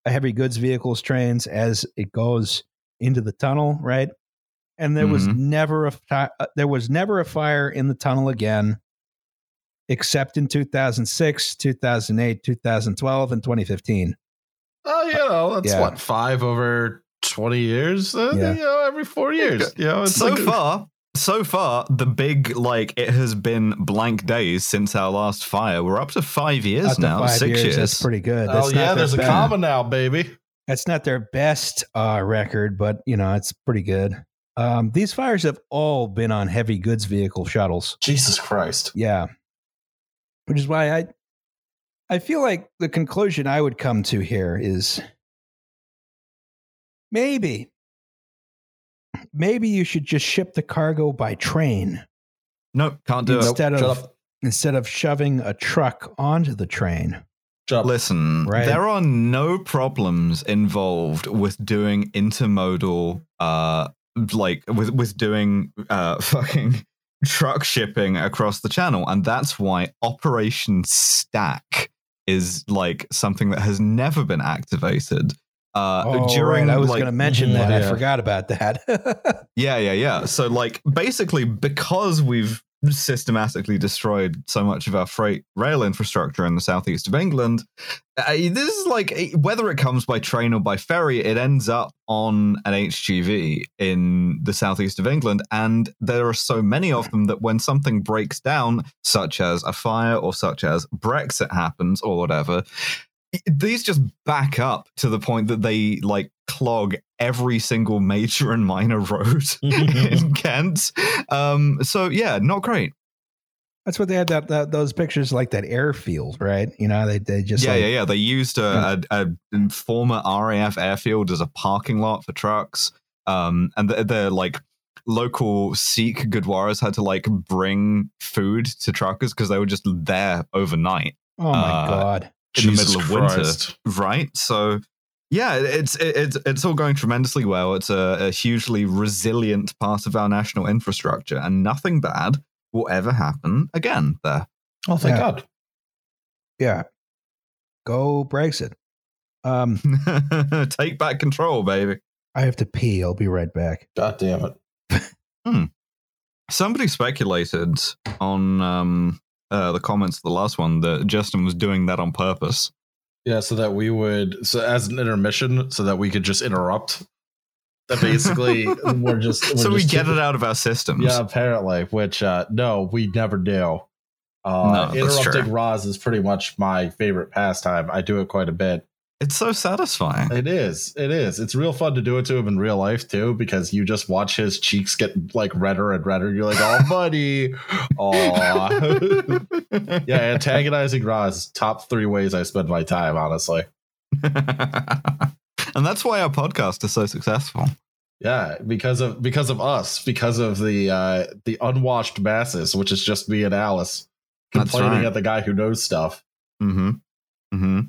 a heavy goods vehicles trains as it goes into the tunnel, right? And there was Mhm. never a fi- uh, there was never a fire in the tunnel again, except in 2006, 2008, 2012, and 2015. Oh, you know, that's Yeah. what five over twenty years. Uh, Yeah. You know, every four years. You know, it's so like far, so far, the big like it has been blank days since our last fire. We're up to five years Up now, five six years, years. That's pretty good. Oh That's not yeah, their there's a best- comma now, baby. That's not their best uh, record, but you know it's pretty good. Um, these fires have all been on heavy goods vehicle shuttles. Jesus Christ. Yeah, which is why I I feel like the conclusion I would come to here is maybe maybe you should just ship the cargo by train Nope, can't do it. instead Shut of up. instead of shoving a truck onto the train. Shut up. Listen, Right. there are no problems involved with doing intermodal, uh, like with with doing uh *laughs* fucking truck shipping across the channel, and that's why Operation Stack is like something that has never been activated. Uh, Oh, during right. I was like, going to mention that. I forgot about that. *laughs* yeah, yeah, yeah. So, like, basically, because we've systematically destroyed so much of our freight rail infrastructure in the southeast of England, uh, this is like whether it comes by train or by ferry, it ends up on an HGV in the southeast of England. And there are so many of them that when something breaks down, such as a fire or such as Brexit happens or whatever, these just back up to the point that they like clog every single major and minor road *laughs* in Kent. Um, so yeah, not great. That's what they had that, that those pictures like that airfield, right? You know, they they just yeah, like, yeah, yeah. They used a, a, a former RAF airfield as a parking lot for trucks. Um, and the, the like local Sikh Gurdwaras had to like bring food to truckers because they were just there overnight Oh my uh, god. In Jesus the middle of Christ. winter, right? So Yeah, it's it's it's all going tremendously well. It's a, a hugely resilient part of our national infrastructure, and nothing bad will ever happen again there. Oh, thank Yeah. God. Yeah. Go Brexit. Um, *laughs* Take back control, baby. I have to pee. I'll be right back. God damn it. Somebody speculated on um, uh, the comments of the last one that Justin was doing that on purpose. Yeah, so that we would, so as an intermission, so that we could just interrupt. That basically *laughs* we're just we're so we get it out of our systems. Yeah, apparently. Which uh no, we never do. Uh, No, interrupting. Roz is pretty much my favorite pastime. I do it quite a bit. It's so satisfying. It is. It is. It's real fun to do it to him in real life too, because you just watch his cheeks get like redder and redder. You're like, oh, buddy. *laughs* Aw. yeah, antagonizing Roz is top three ways I spend my time, honestly. *laughs* and that's why our podcast is so successful. Yeah, because of because of us, because of the uh the unwashed masses, which is just me and Alice complaining right. at the guy who knows stuff. Mm-hmm. Mm-hmm.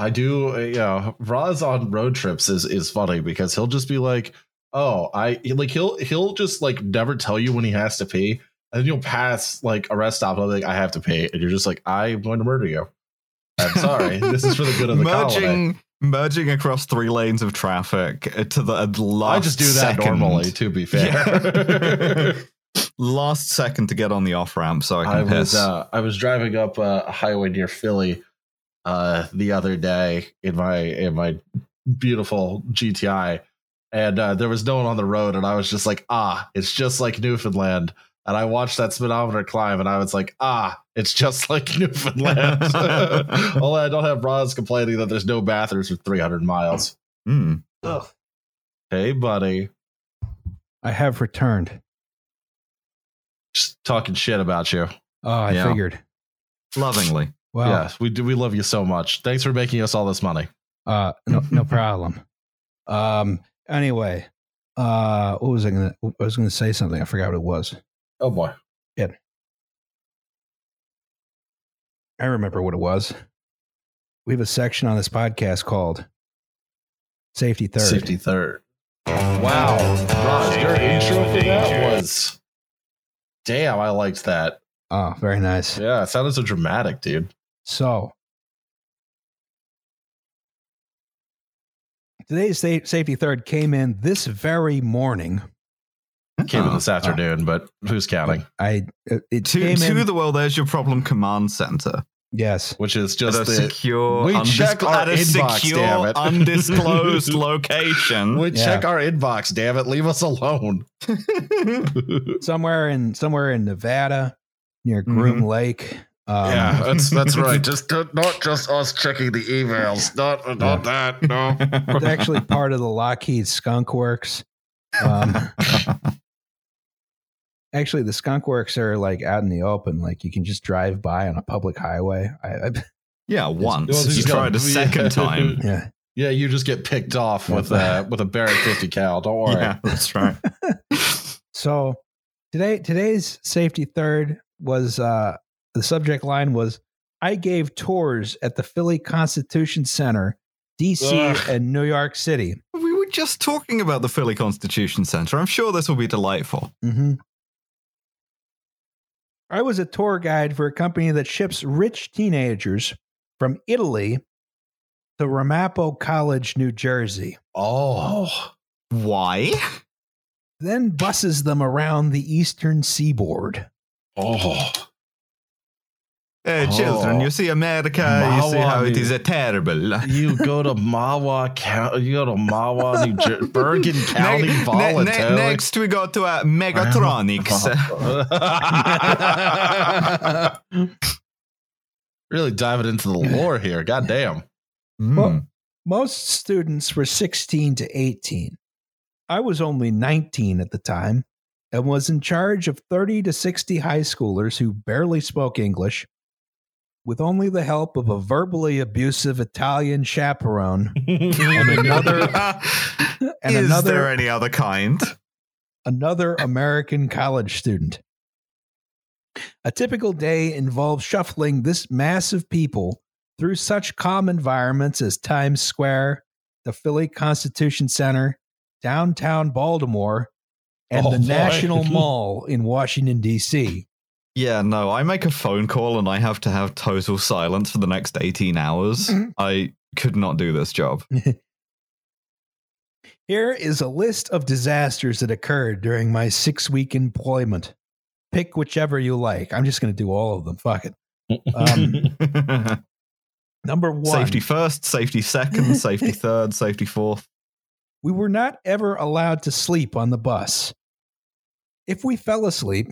I do, uh, you know, Roz on road trips is is funny because he'll just be like, "Oh, I like he'll he'll just like never tell you when he has to pee, and then you'll pass like a rest stop and I'll be like, I have to pee, and you're just like, I'm going to murder you. I'm sorry, *laughs* this is for the good of the colony. merging merging across three lanes of traffic uh, to the uh, last. I just do that second. normally, to be fair. *laughs* last second to get on the off ramp so I can I piss. was uh, I was driving up uh, a highway near Philly uh, the other day in my in my beautiful GTI, and uh, there was no one on the road, and I was just like, ah, it's just like Newfoundland. And I watched that speedometer climb, and I was like, ah, it's just like *laughs* Newfoundland. Although I don't have Roz complaining that there's no bathrooms for 300 miles. mm-hmm Hey, buddy, I have returned. just talking shit about you. Oh, I Yeah. figured. Lovingly. Well, yes, we do. We love you so much. Thanks for making us all this money. uh, no, no problem. *laughs* Um, anyway, uh, what was I gonna? I was gonna say something. I forgot what it was. Oh boy. Yeah. I remember what it was. We have a section on this podcast called Safety Third. Safety third. Wow. Roz, your intro for that was. Damn, I liked that. Oh, very nice. Yeah, it sounded so dramatic, dude. So today's Safety Third came in this very morning. Came in Oh. this afternoon, but who's counting? I it, it To, came to in. the well, there's your problem command center. yes, Which is At just a the. secure, We check our at a inbox, secure, damn it. *laughs* undisclosed location. We Yeah. check our inbox, damn it. Leave us alone. *laughs* somewhere in somewhere in Nevada near Groom mm-hmm. Lake. Um, yeah, that's that's *laughs* right. Just not just us checking the emails. Not not that. No. *laughs* it's actually part of the Lockheed Skunk Works. Um, *laughs* actually, the Skunk Works are like out in the open. Like you can just drive by on a public highway. I, I yeah, once. Well, you just tried a second time. yeah. Yeah, you just get picked off with uh with a Barrett 50 cal. Don't worry. Yeah, that's right. So today today's safety third was uh the subject line was I gave tours at the Philly Constitution Center, DC Ugh. and New York City. we were just talking about the Philly Constitution Center. I'm sure this will be delightful. hmm I was a tour guide for a company that ships rich teenagers from Italy to Ramapo College, New Jersey, Oh. Why? then buses them around the eastern seaboard. Oh. Hey, children, Oh. you see America, you see how it is Mawa, a terrible. You go to Mahwah County, you go to Mahwah, New Jersey, *laughs* Bergen County Ne- ne- ne- next, we go to uh, Megatronics. *laughs* really diving into the lore here. God damn. Hmm. Well, most students were 16 to 18. I was only 19 at the time and was in charge of 30 to 60 high schoolers who barely spoke English, with only the help of a verbally abusive Italian chaperone *laughs* and another *laughs* and is another there any other kind? another American college student. A typical day involves shuffling this mass of people through such calm environments as Times Square, the Philly Constitution Center, downtown Baltimore, and Oh, the boy. National *laughs* Mall in Washington, D.C. Yeah, no, I make a phone call and I have to have total silence for the next 18 hours. Mhm. I could not do this job. *laughs* Here is a list of disasters that occurred during my six week employment. Pick whichever you like. I'm just going to do all of them. Fuck it. Um, *laughs* Number one. safety first, safety second, *laughs* safety third, safety fourth. we were not ever allowed to sleep on the bus. If we fell asleep,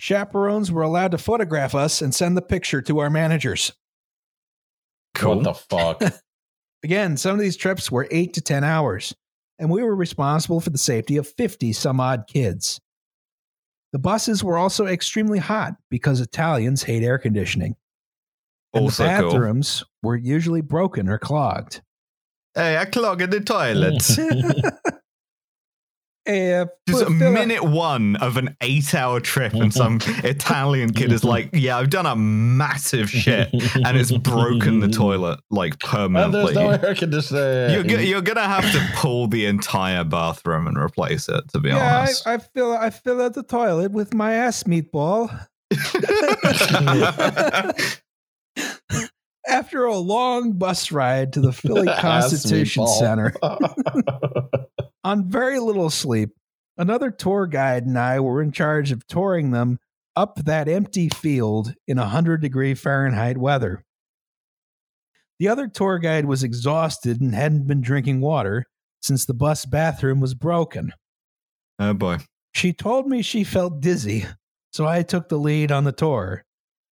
chaperones were allowed to photograph us and send the picture to our managers. Cool. What the fuck? *laughs* Again, some of these trips were eight to 10 hours, and we were responsible for the safety of 50 some odd kids. The buses were also extremely hot because Italians hate air conditioning. Oh, and also the cool. bathrooms were usually broken or clogged. Hey, I clogged the toilet. *laughs* *laughs* Eh, Just put- fill up- minute one of an eight hour trip, and some *laughs* Italian kid is like, Yeah, I've done a massive shit, and it's broken the toilet like And there's no air conditioning. You're, go- you're gonna have to pull the entire bathroom and replace it, to be yeah, honest. I fill I fill out the toilet with my ass meatball. *laughs* After a long bus ride to the Philly *laughs* Constitution. Center, on very little sleep, another tour guide and I were in charge of touring them up that empty field in 100 degree Fahrenheit weather. The other tour guide was exhausted and hadn't been drinking water since the bus bathroom was broken. oh boy. She told me she felt dizzy, so I took the lead on the tour.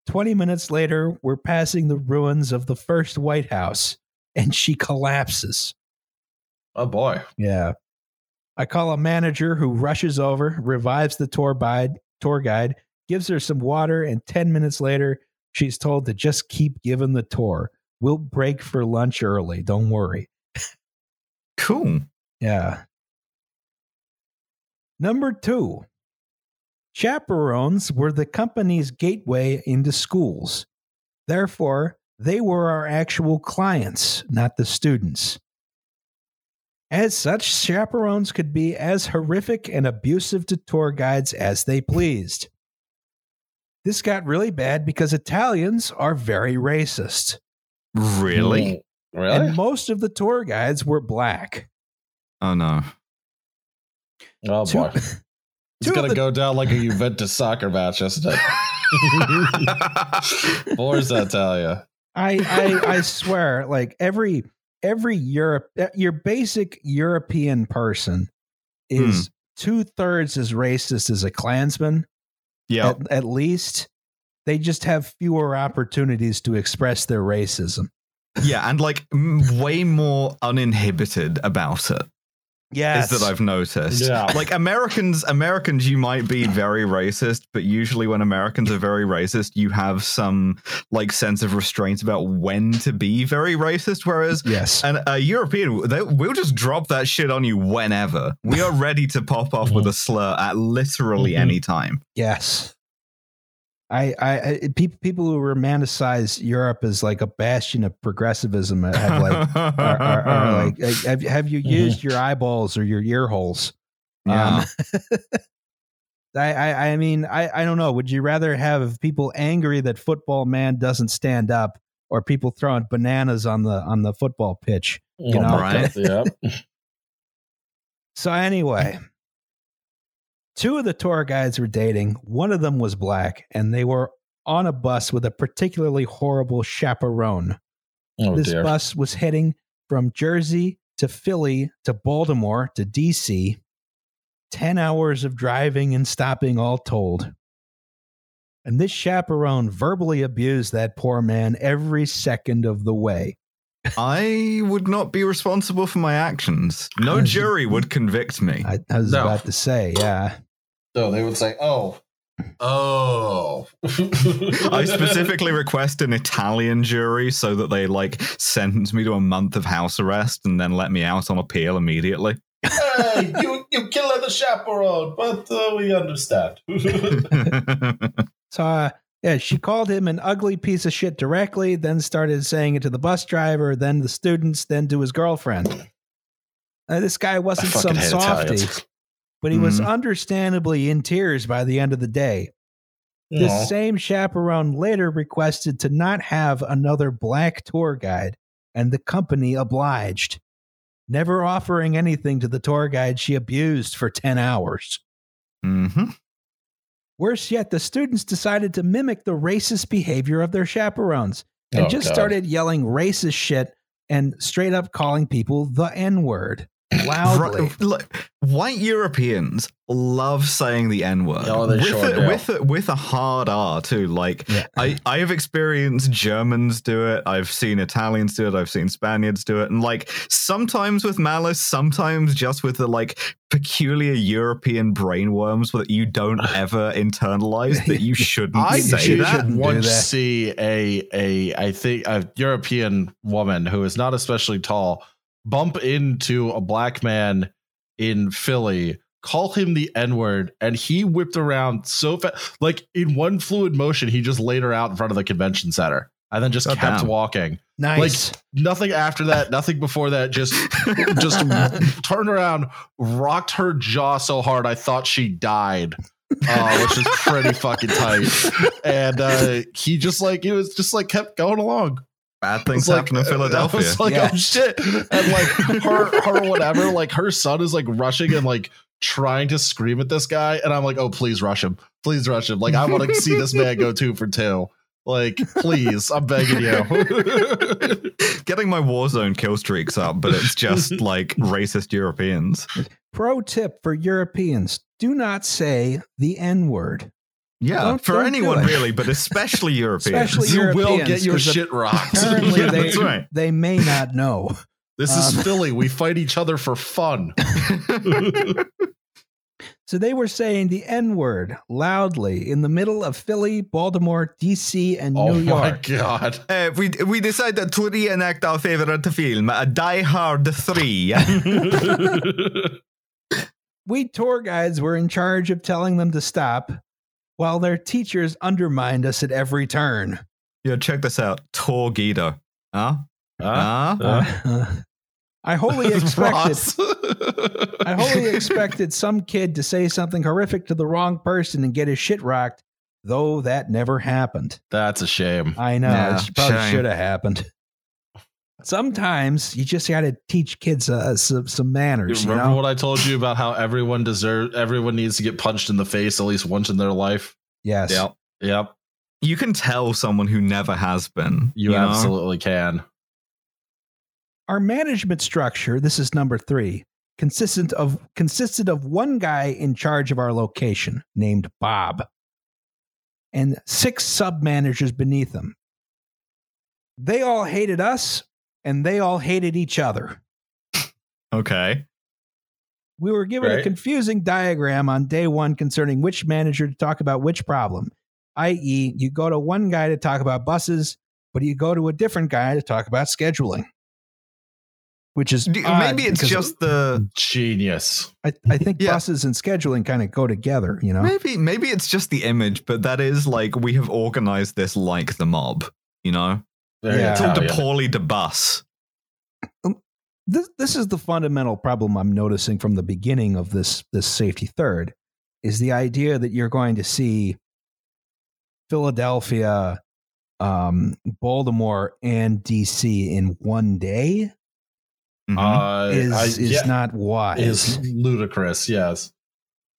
20 minutes later, we're passing the ruins of the first White House, and she collapses. oh boy. Yeah. I call a manager who rushes over, revives the tour guide, tour guide, gives her some water, and 10 minutes later, she's told to just keep giving the tour. We'll break for lunch early. Don't worry. Cool. Yeah. Number two, chaperones were the company's gateway into schools. Therefore, they were our actual clients, not the students. As such, chaperones could be as horrific and abusive to tour guides as they pleased. This got really bad because Italians are very racist, Really? Mm, Really? and most of the tour guides were black. Oh no. oh Two- boy. *laughs* It's gonna the- go down like a Juventus soccer match, isn't it? *laughs* Forza Italia. I, I I swear, like every every Europe, uh, your basic European person is two thirds as racist as a Klansman. yeah. At, at least they just have fewer opportunities to express their racism. Yeah, and like way more uninhibited about it. Yes, is that I've noticed. Yeah. Like Americans, Americans, you might be very racist, but usually when Americans are very racist, you have some like sense of restraint about when to be very racist. Whereas yes, an, a European, they, we'll just drop that shit on you whenever. We are ready to pop off with *laughs* a slur at literally Mhm. any time. yes. I, I, I pe- people who romanticize Europe as like a bastion of progressivism have like are, are, are *laughs* like, have, have you used your *laughs* eyeballs or your ear holes? yeah. Um, *laughs* I, I, I mean, I, I don't know. Would you rather have people angry that football man doesn't stand up, or people throwing bananas on the on the football pitch? You know, right. Yep. So anyway, two of the tour guides were dating. One of them was black, and they were on a bus with a particularly horrible chaperone. Oh this dear. bus was heading from Jersey to Philly to Baltimore to DC. 10 hours of driving and stopping all told. And this chaperone verbally abused that poor man every second of the way. I would not be responsible for my actions. No jury would convict me. I, I was No. about to say, yeah. So they would say, "Oh, oh." I specifically request an Italian jury so that they like sentence me to a month of house arrest and then let me out on appeal immediately. hey, you you killed the chaperone, but uh, we understand. *laughs* So uh, Yeah, she called him an ugly piece of shit directly, then started saying it to the bus driver, then the students, then to his girlfriend. Uh, this guy wasn't some hate softy, Italians. But he was Mhm. understandably in tears by the end of the day. This Aw. same chaperone later requested to not have another black tour guide, and the company obliged, never offering anything to the tour guide she abused for 10 hours. Mm-hmm. Worse yet, the students decided to mimic the racist behavior of their chaperones and Oh, just God. started yelling racist shit and straight up calling people the N word loudly. White Europeans love saying the N word Oh, they with, sure a, do. with a, with a hard R too. Like Yeah. I, I have experienced Germans do it. I've seen Italians do it. I've seen Spaniards do it, and like sometimes with malice, sometimes just with the like peculiar European brainworms that you don't *laughs* ever internalize that you shouldn't I say should- that. shouldn't once see a a I think a European woman who is not especially tall bump into a black man in Philly, call him the N word, and he whipped around so fast, like in one fluid motion, he just laid her out in front of the convention center, and then just kept walking. nice. Like nothing after that, nothing before that. Just *laughs* just turned around, rocked her jaw so hard I thought she died. uh, which is pretty fucking tight. And uh, he just like it was just like kept going along. Bad It's things like, happen in uh, I Philadelphia. was like, oh, Yeah. oh shit. And like her her whatever, like her son is like rushing and like trying to scream at this guy. And I'm like, oh please rush him. Please rush him. Like I want to see this man go two for two. Like, please, I'm begging you. *laughs* *laughs* Getting my Warzone kill streaks up, but it's just like racist Europeans. Pro tip for Europeans do not say the N word. Yeah, Don't- for don't anyone really, but especially *laughs* Europeans. Especially you will get your shit rocked. *laughs* Apparently, Yeah, they, that's right. they may not know. This is Um, Philly. We fight each other for fun. *laughs* So they were saying the N word loudly in the middle of Philly, Baltimore, D.C., and oh New York. Oh my god. Uh, we we decided to reenact our favorite film, uh, Die Hard Three. We tour guides were in charge of telling them to stop, while their teachers undermined us at every turn. yeah, check this out. Tor Guido. Huh? Huh? Huh? Uh, *laughs* I wholly *laughs* expected. I wholly expected some kid to say something horrific to the wrong person and get his shit rocked, though that never happened. That's a shame. I know Yeah, it probably should have happened. Sometimes you just got to teach kids uh, some, some manners. You Remember know? what I told you about how everyone deserves, everyone needs to get punched in the face at least once in their life? yes. Yep. Yep. You can tell someone who never has been. You, know? absolutely can. Our management structure, this is number three, consistent of consisted of one guy in charge of our location named Bob and six sub managers beneath him. They all hated us and they all hated each other. Okay. We were given a confusing diagram on day one concerning which manager to talk about which problem, i.e., you go to one guy to talk about buses, but you go to a different guy to talk about scheduling. Which is Do- Maybe it's just the Genius. I, I think Yeah. buses and scheduling kind of go together, you know. maybe maybe it's just the image, but that is like we have organized this like the mob. You know, Very Yeah. it's all Italian. de poorly de bus. This this is the fundamental problem I'm noticing from the beginning of this this safety third is the idea that you're going to see Philadelphia, um, Baltimore, and DC in one day Mhm. Uh, is I- is yeah, not wise. is ludicrous. Yes,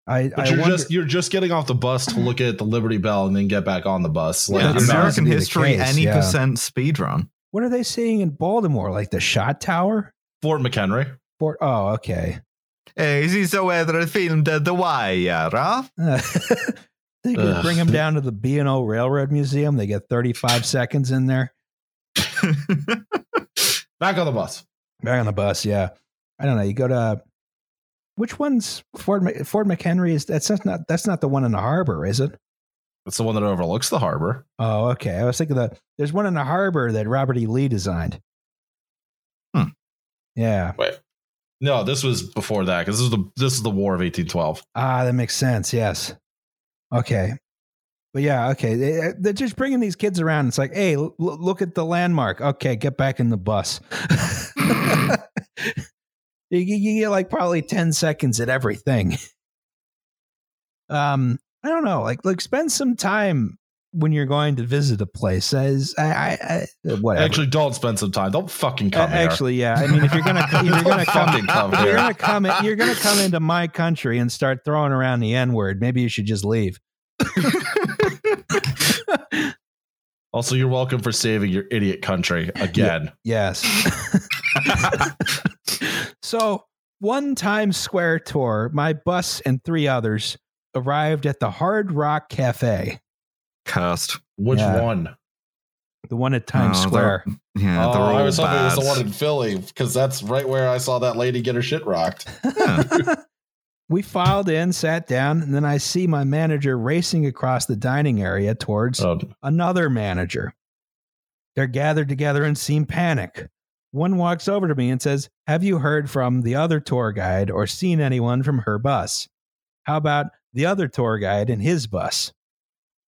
I, but I you're wonder, just you're just getting off the bus to look at the Liberty Bell and then get back on the bus. Like yeah, I'm it's not- American history, case, any yeah. percent speed run. what are they seeing in Baltimore? Like the shot tower? Fort McHenry. Fort, oh, okay. Hey, is this the weather filmed The Wire, huh? *laughs* they could Ugh. bring them down to the B and O Railroad Museum. They get 35 *laughs* seconds in there. *laughs* Back on the bus. Back on the bus, yeah. I don't know. You go to which one's Ford? Fort McHenry is that's not that's not the one in the harbor, is it? That's the one that overlooks the harbor. Oh, okay. I was thinking that there's one in the harbor that Robert E. Lee designed. Hmm. Yeah. Wait, no, this was before that because this is the this is the War of 1812. Ah, that makes sense. Yes. Okay. but yeah, okay. They, they're just bringing these kids around. It's like, hey, l- look at the landmark. Okay, get back in the bus. *laughs* *laughs* you, you get like probably 10 seconds at everything. Um, I don't know. Like, like spend some time when you're going to visit a place. As I, I, I whatever. Actually, don't spend some time. Don't fucking Uh, come here. actually, yeah. I mean, if you're gonna, if you're gonna *laughs* come, come if you're gonna come, in, you're gonna come into my country and start throwing around the N word. Maybe you should just leave. *laughs* *laughs* Also, you're welcome for saving your idiot country *laughs* again. Yes. *laughs* so, one Times Square tour, my bus and three others arrived at the Hard Rock Cafe, Cast. Which Yeah. one? the one at Times Oh, Square. Yeah, they're oh, all I was hoping it was the one in Philly because that's right where I saw that lady get her shit rocked. *laughs* we filed in, sat down, and then I see my manager racing across the dining area towards Oh, another manager. They're gathered together and seem panic. One walks over to me and says, Have you heard from the other tour guide or seen anyone from her bus? How about the other tour guide and his bus?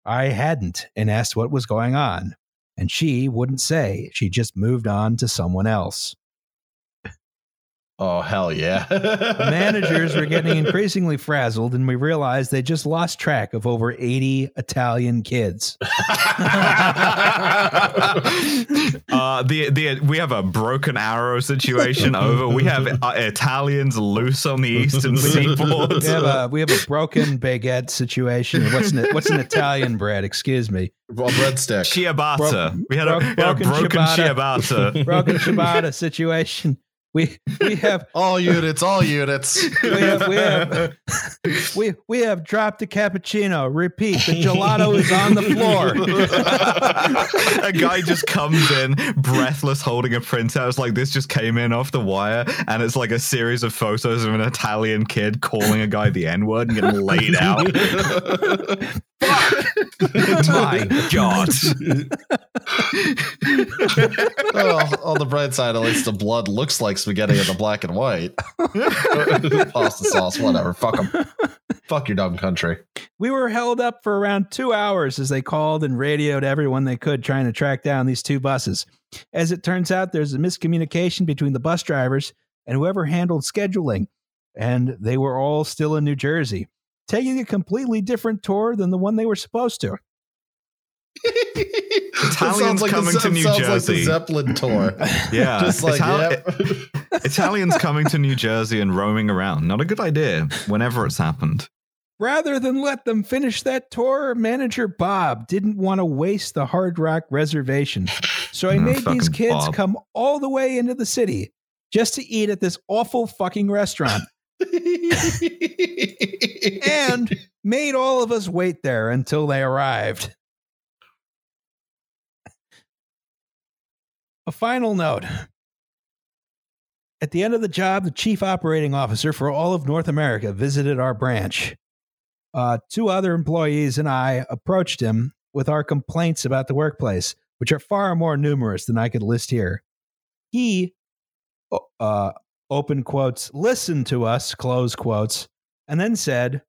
I hadn't and asked what was going on, and she wouldn't say. She just moved on to someone else. Oh hell yeah! *laughs* Managers were getting increasingly frazzled, and we realized they just lost track of over 80 Italian kids. *laughs* uh, the the we have a broken arrow situation *laughs* over. We have uh, Italians loose on the eastern seaboard. We have a we have a broken baguette situation. What's an what's an Italian bread? Excuse me. well, breadstick. Ciabatta. Bro- we had a, bro- we had a broken broken ciabatta. ciabatta. Broken ciabatta situation. We we have *laughs* all units, all units. we have we have we we have dropped a cappuccino. Repeat, the gelato is on the floor. *laughs* a guy just comes in breathless holding a printout it's like this just came in off the wire and it's like a series of photos of an italian kid calling a guy the n-word and getting laid out *laughs* *laughs* my god well, on the bright side, at least the blood looks like spaghetti in the black and white. *laughs* Pasta sauce, whatever. Fuck them. Fuck your dumb country. We were held up for around two hours as they called and radioed everyone they could trying to track down these two buses. As it turns out, there's a miscommunication between the bus drivers and whoever handled scheduling, and they were all still in New Jersey, taking a completely different tour than the one they were supposed to. *laughs* Italians like coming the, to New sounds like Jersey. the Zeppelin tour. *laughs* *laughs* yeah Just like, Ital- yep. italians coming to new jersey and roaming around not a good idea whenever it's happened Rather than let them finish that tour, manager Bob didn't want to waste the Hard Rock reservation. So he Oh, made these kids Bob. come all the way into the city just to eat at this awful fucking restaurant. And made all of us wait there until they arrived. A final note. At the end of the job, the chief operating officer for all of North America visited our branch. Uh, two other employees and I approached him with our complaints about the workplace, which are far more numerous than I could list here. He, uh, open quotes, listen to us, close quotes, and then said,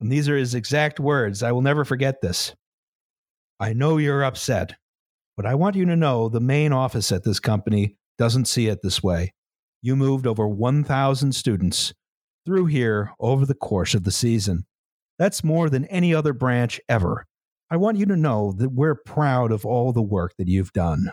and these are his exact words, I will never forget this. I know you're upset, but I want you to know the main office at this company doesn't see it this way. You moved over 1,000 students through here over the course of the season. That's more than any other branch ever. I want you to know that we're proud of all the work that you've done.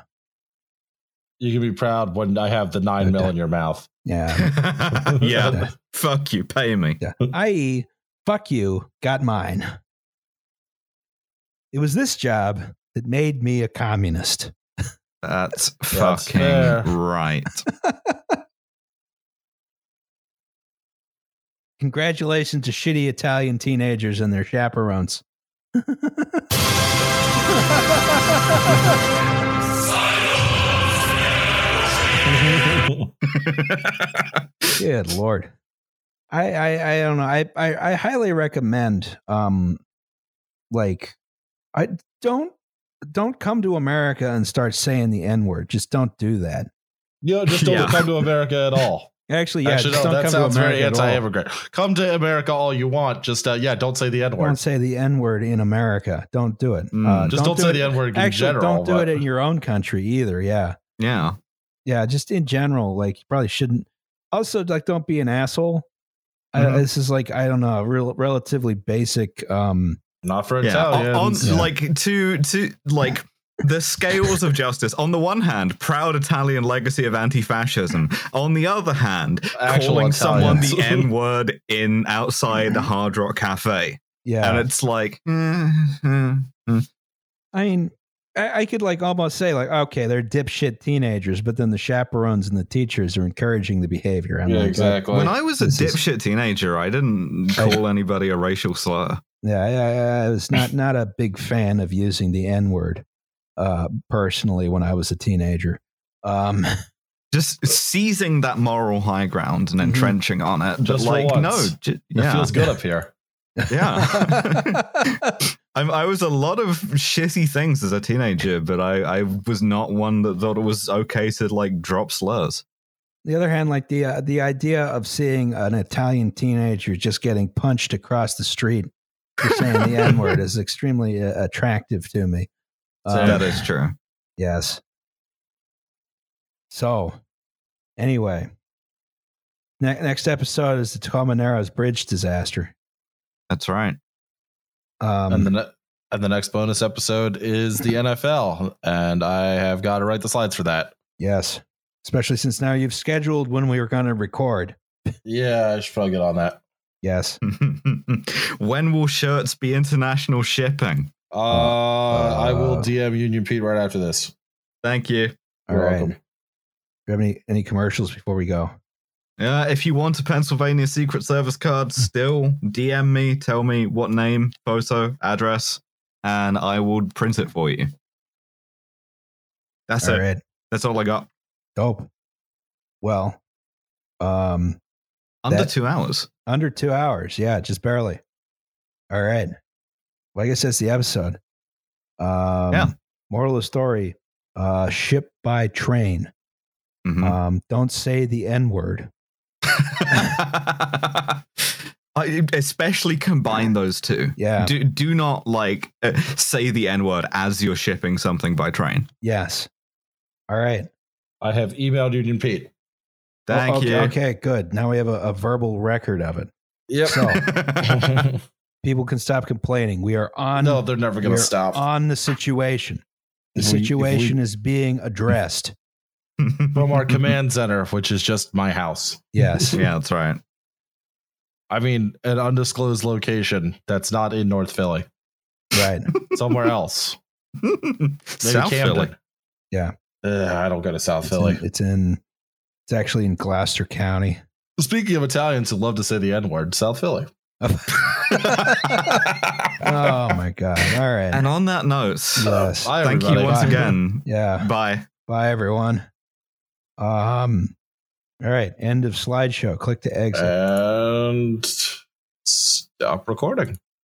You can be proud when I have the nine mil in your mouth. Yeah. *laughs* *laughs* yeah fuck you pay me yeah. i.e., fuck you, got mine. It was this job that made me a communist. that's *laughs* fucking right Congratulations to shitty Italian teenagers and their chaperones. *laughs* Good lord. I, I I don't know. I, I I highly recommend um like I don't don't come to America and start saying the N word. Just don't do that. You know, just don't Yeah. come to America at all. *laughs* Actually, yeah, Actually, just no, don't that come sounds to very America at all. anti-immigrant. Come to America all you want. Just uh, yeah, don't say the N word. Don't say the N word in America. Don't do it. Mm. Uh, Just don't, do say it- the N word in Actually, general. don't do but- it in your own country either. Yeah, Yeah. Yeah. Just in general, like you probably shouldn't. Also, like, don't be an asshole. I, Mhm. this is like I don't know, real relatively basic. Um, Not for Yeah. On, on- Yeah. like to to like the scales of justice. On the one hand, proud Italian legacy of anti-fascism. On the other hand, Actual calling someone the N word in outside the Hard Rock Cafe, yeah, and it's like, eh. I mean, I, I could like almost say like, okay, they're dipshit teenagers, but then the chaperones and the teachers are encouraging the behavior. I'm yeah, like, exactly. when I was a This is- dipshit teenager, I didn't *laughs* call anybody a racial slur. Yeah, yeah, yeah, I was not not a big fan of using the N word uh, personally when I was a teenager. Um, *laughs* Just seizing that moral high ground and Mhm. entrenching on it. But Just for like, no, once. j- it feels good up here. Yeah. *laughs* I was a lot of shitty things as a teenager, but I, I was not one that thought it was okay to like drop slurs. the other hand, like the uh, the idea of seeing an Italian teenager just getting punched across the street for saying the N word is extremely uh, attractive to me. Um, that is true. Yes. So, anyway, ne- next episode is the Tacoma Narrows Bridge disaster. That's right. Um, and the ne- and the next bonus episode is the NFL, and I have got to write the slides for that. yes, especially since now you've scheduled when we were going to record. Yeah, I should probably get on that. Yes. *laughs* when will shirts be international shipping? Uh, I will Uh, DM Union Pete right after this. Thank you. All You're right. welcome. Do you have any any commercials before we go? Uh, if you want a Pennsylvania Secret Service card, still DM me, tell me what name, photo, address, and I will print it for you. That's All it. right. That's all I got. Dope. Well, um, Under That- two hours. under two hours. Yeah, just barely. All right. Well, I guess that's the episode. Um, Yeah. Moral of the story: uh, ship by train. Mhm. Um, don't say the N word. *laughs* I especially combine those two. Yeah. Do do not like uh, say the n word as you're shipping something by train. Yes. All right. I have emailed Union Pete. Thank Oh, okay, you. Okay, good. Now we have a, a verbal record of it. Yep. So *laughs* people can stop complaining. We are on. no, they're never going to stop. on the situation. The If we- we- situation is being addressed. *laughs* From our command center, which is just my house. Yes. *laughs* yeah, that's right. I mean, an undisclosed location that's not in North Philly, right. *laughs* somewhere else. Maybe South Camden. Philly. Yeah. Ugh, I don't go to South It's Philly. in, it's in. It's actually in Gloucester County. Speaking of Italians who love to say the N word, South Philly. oh my god! All right. And on that note, Yes. Bye, thank you once again. Yeah. Bye. Bye, everyone. Um. All right. End of slideshow. Click to exit. And stop recording.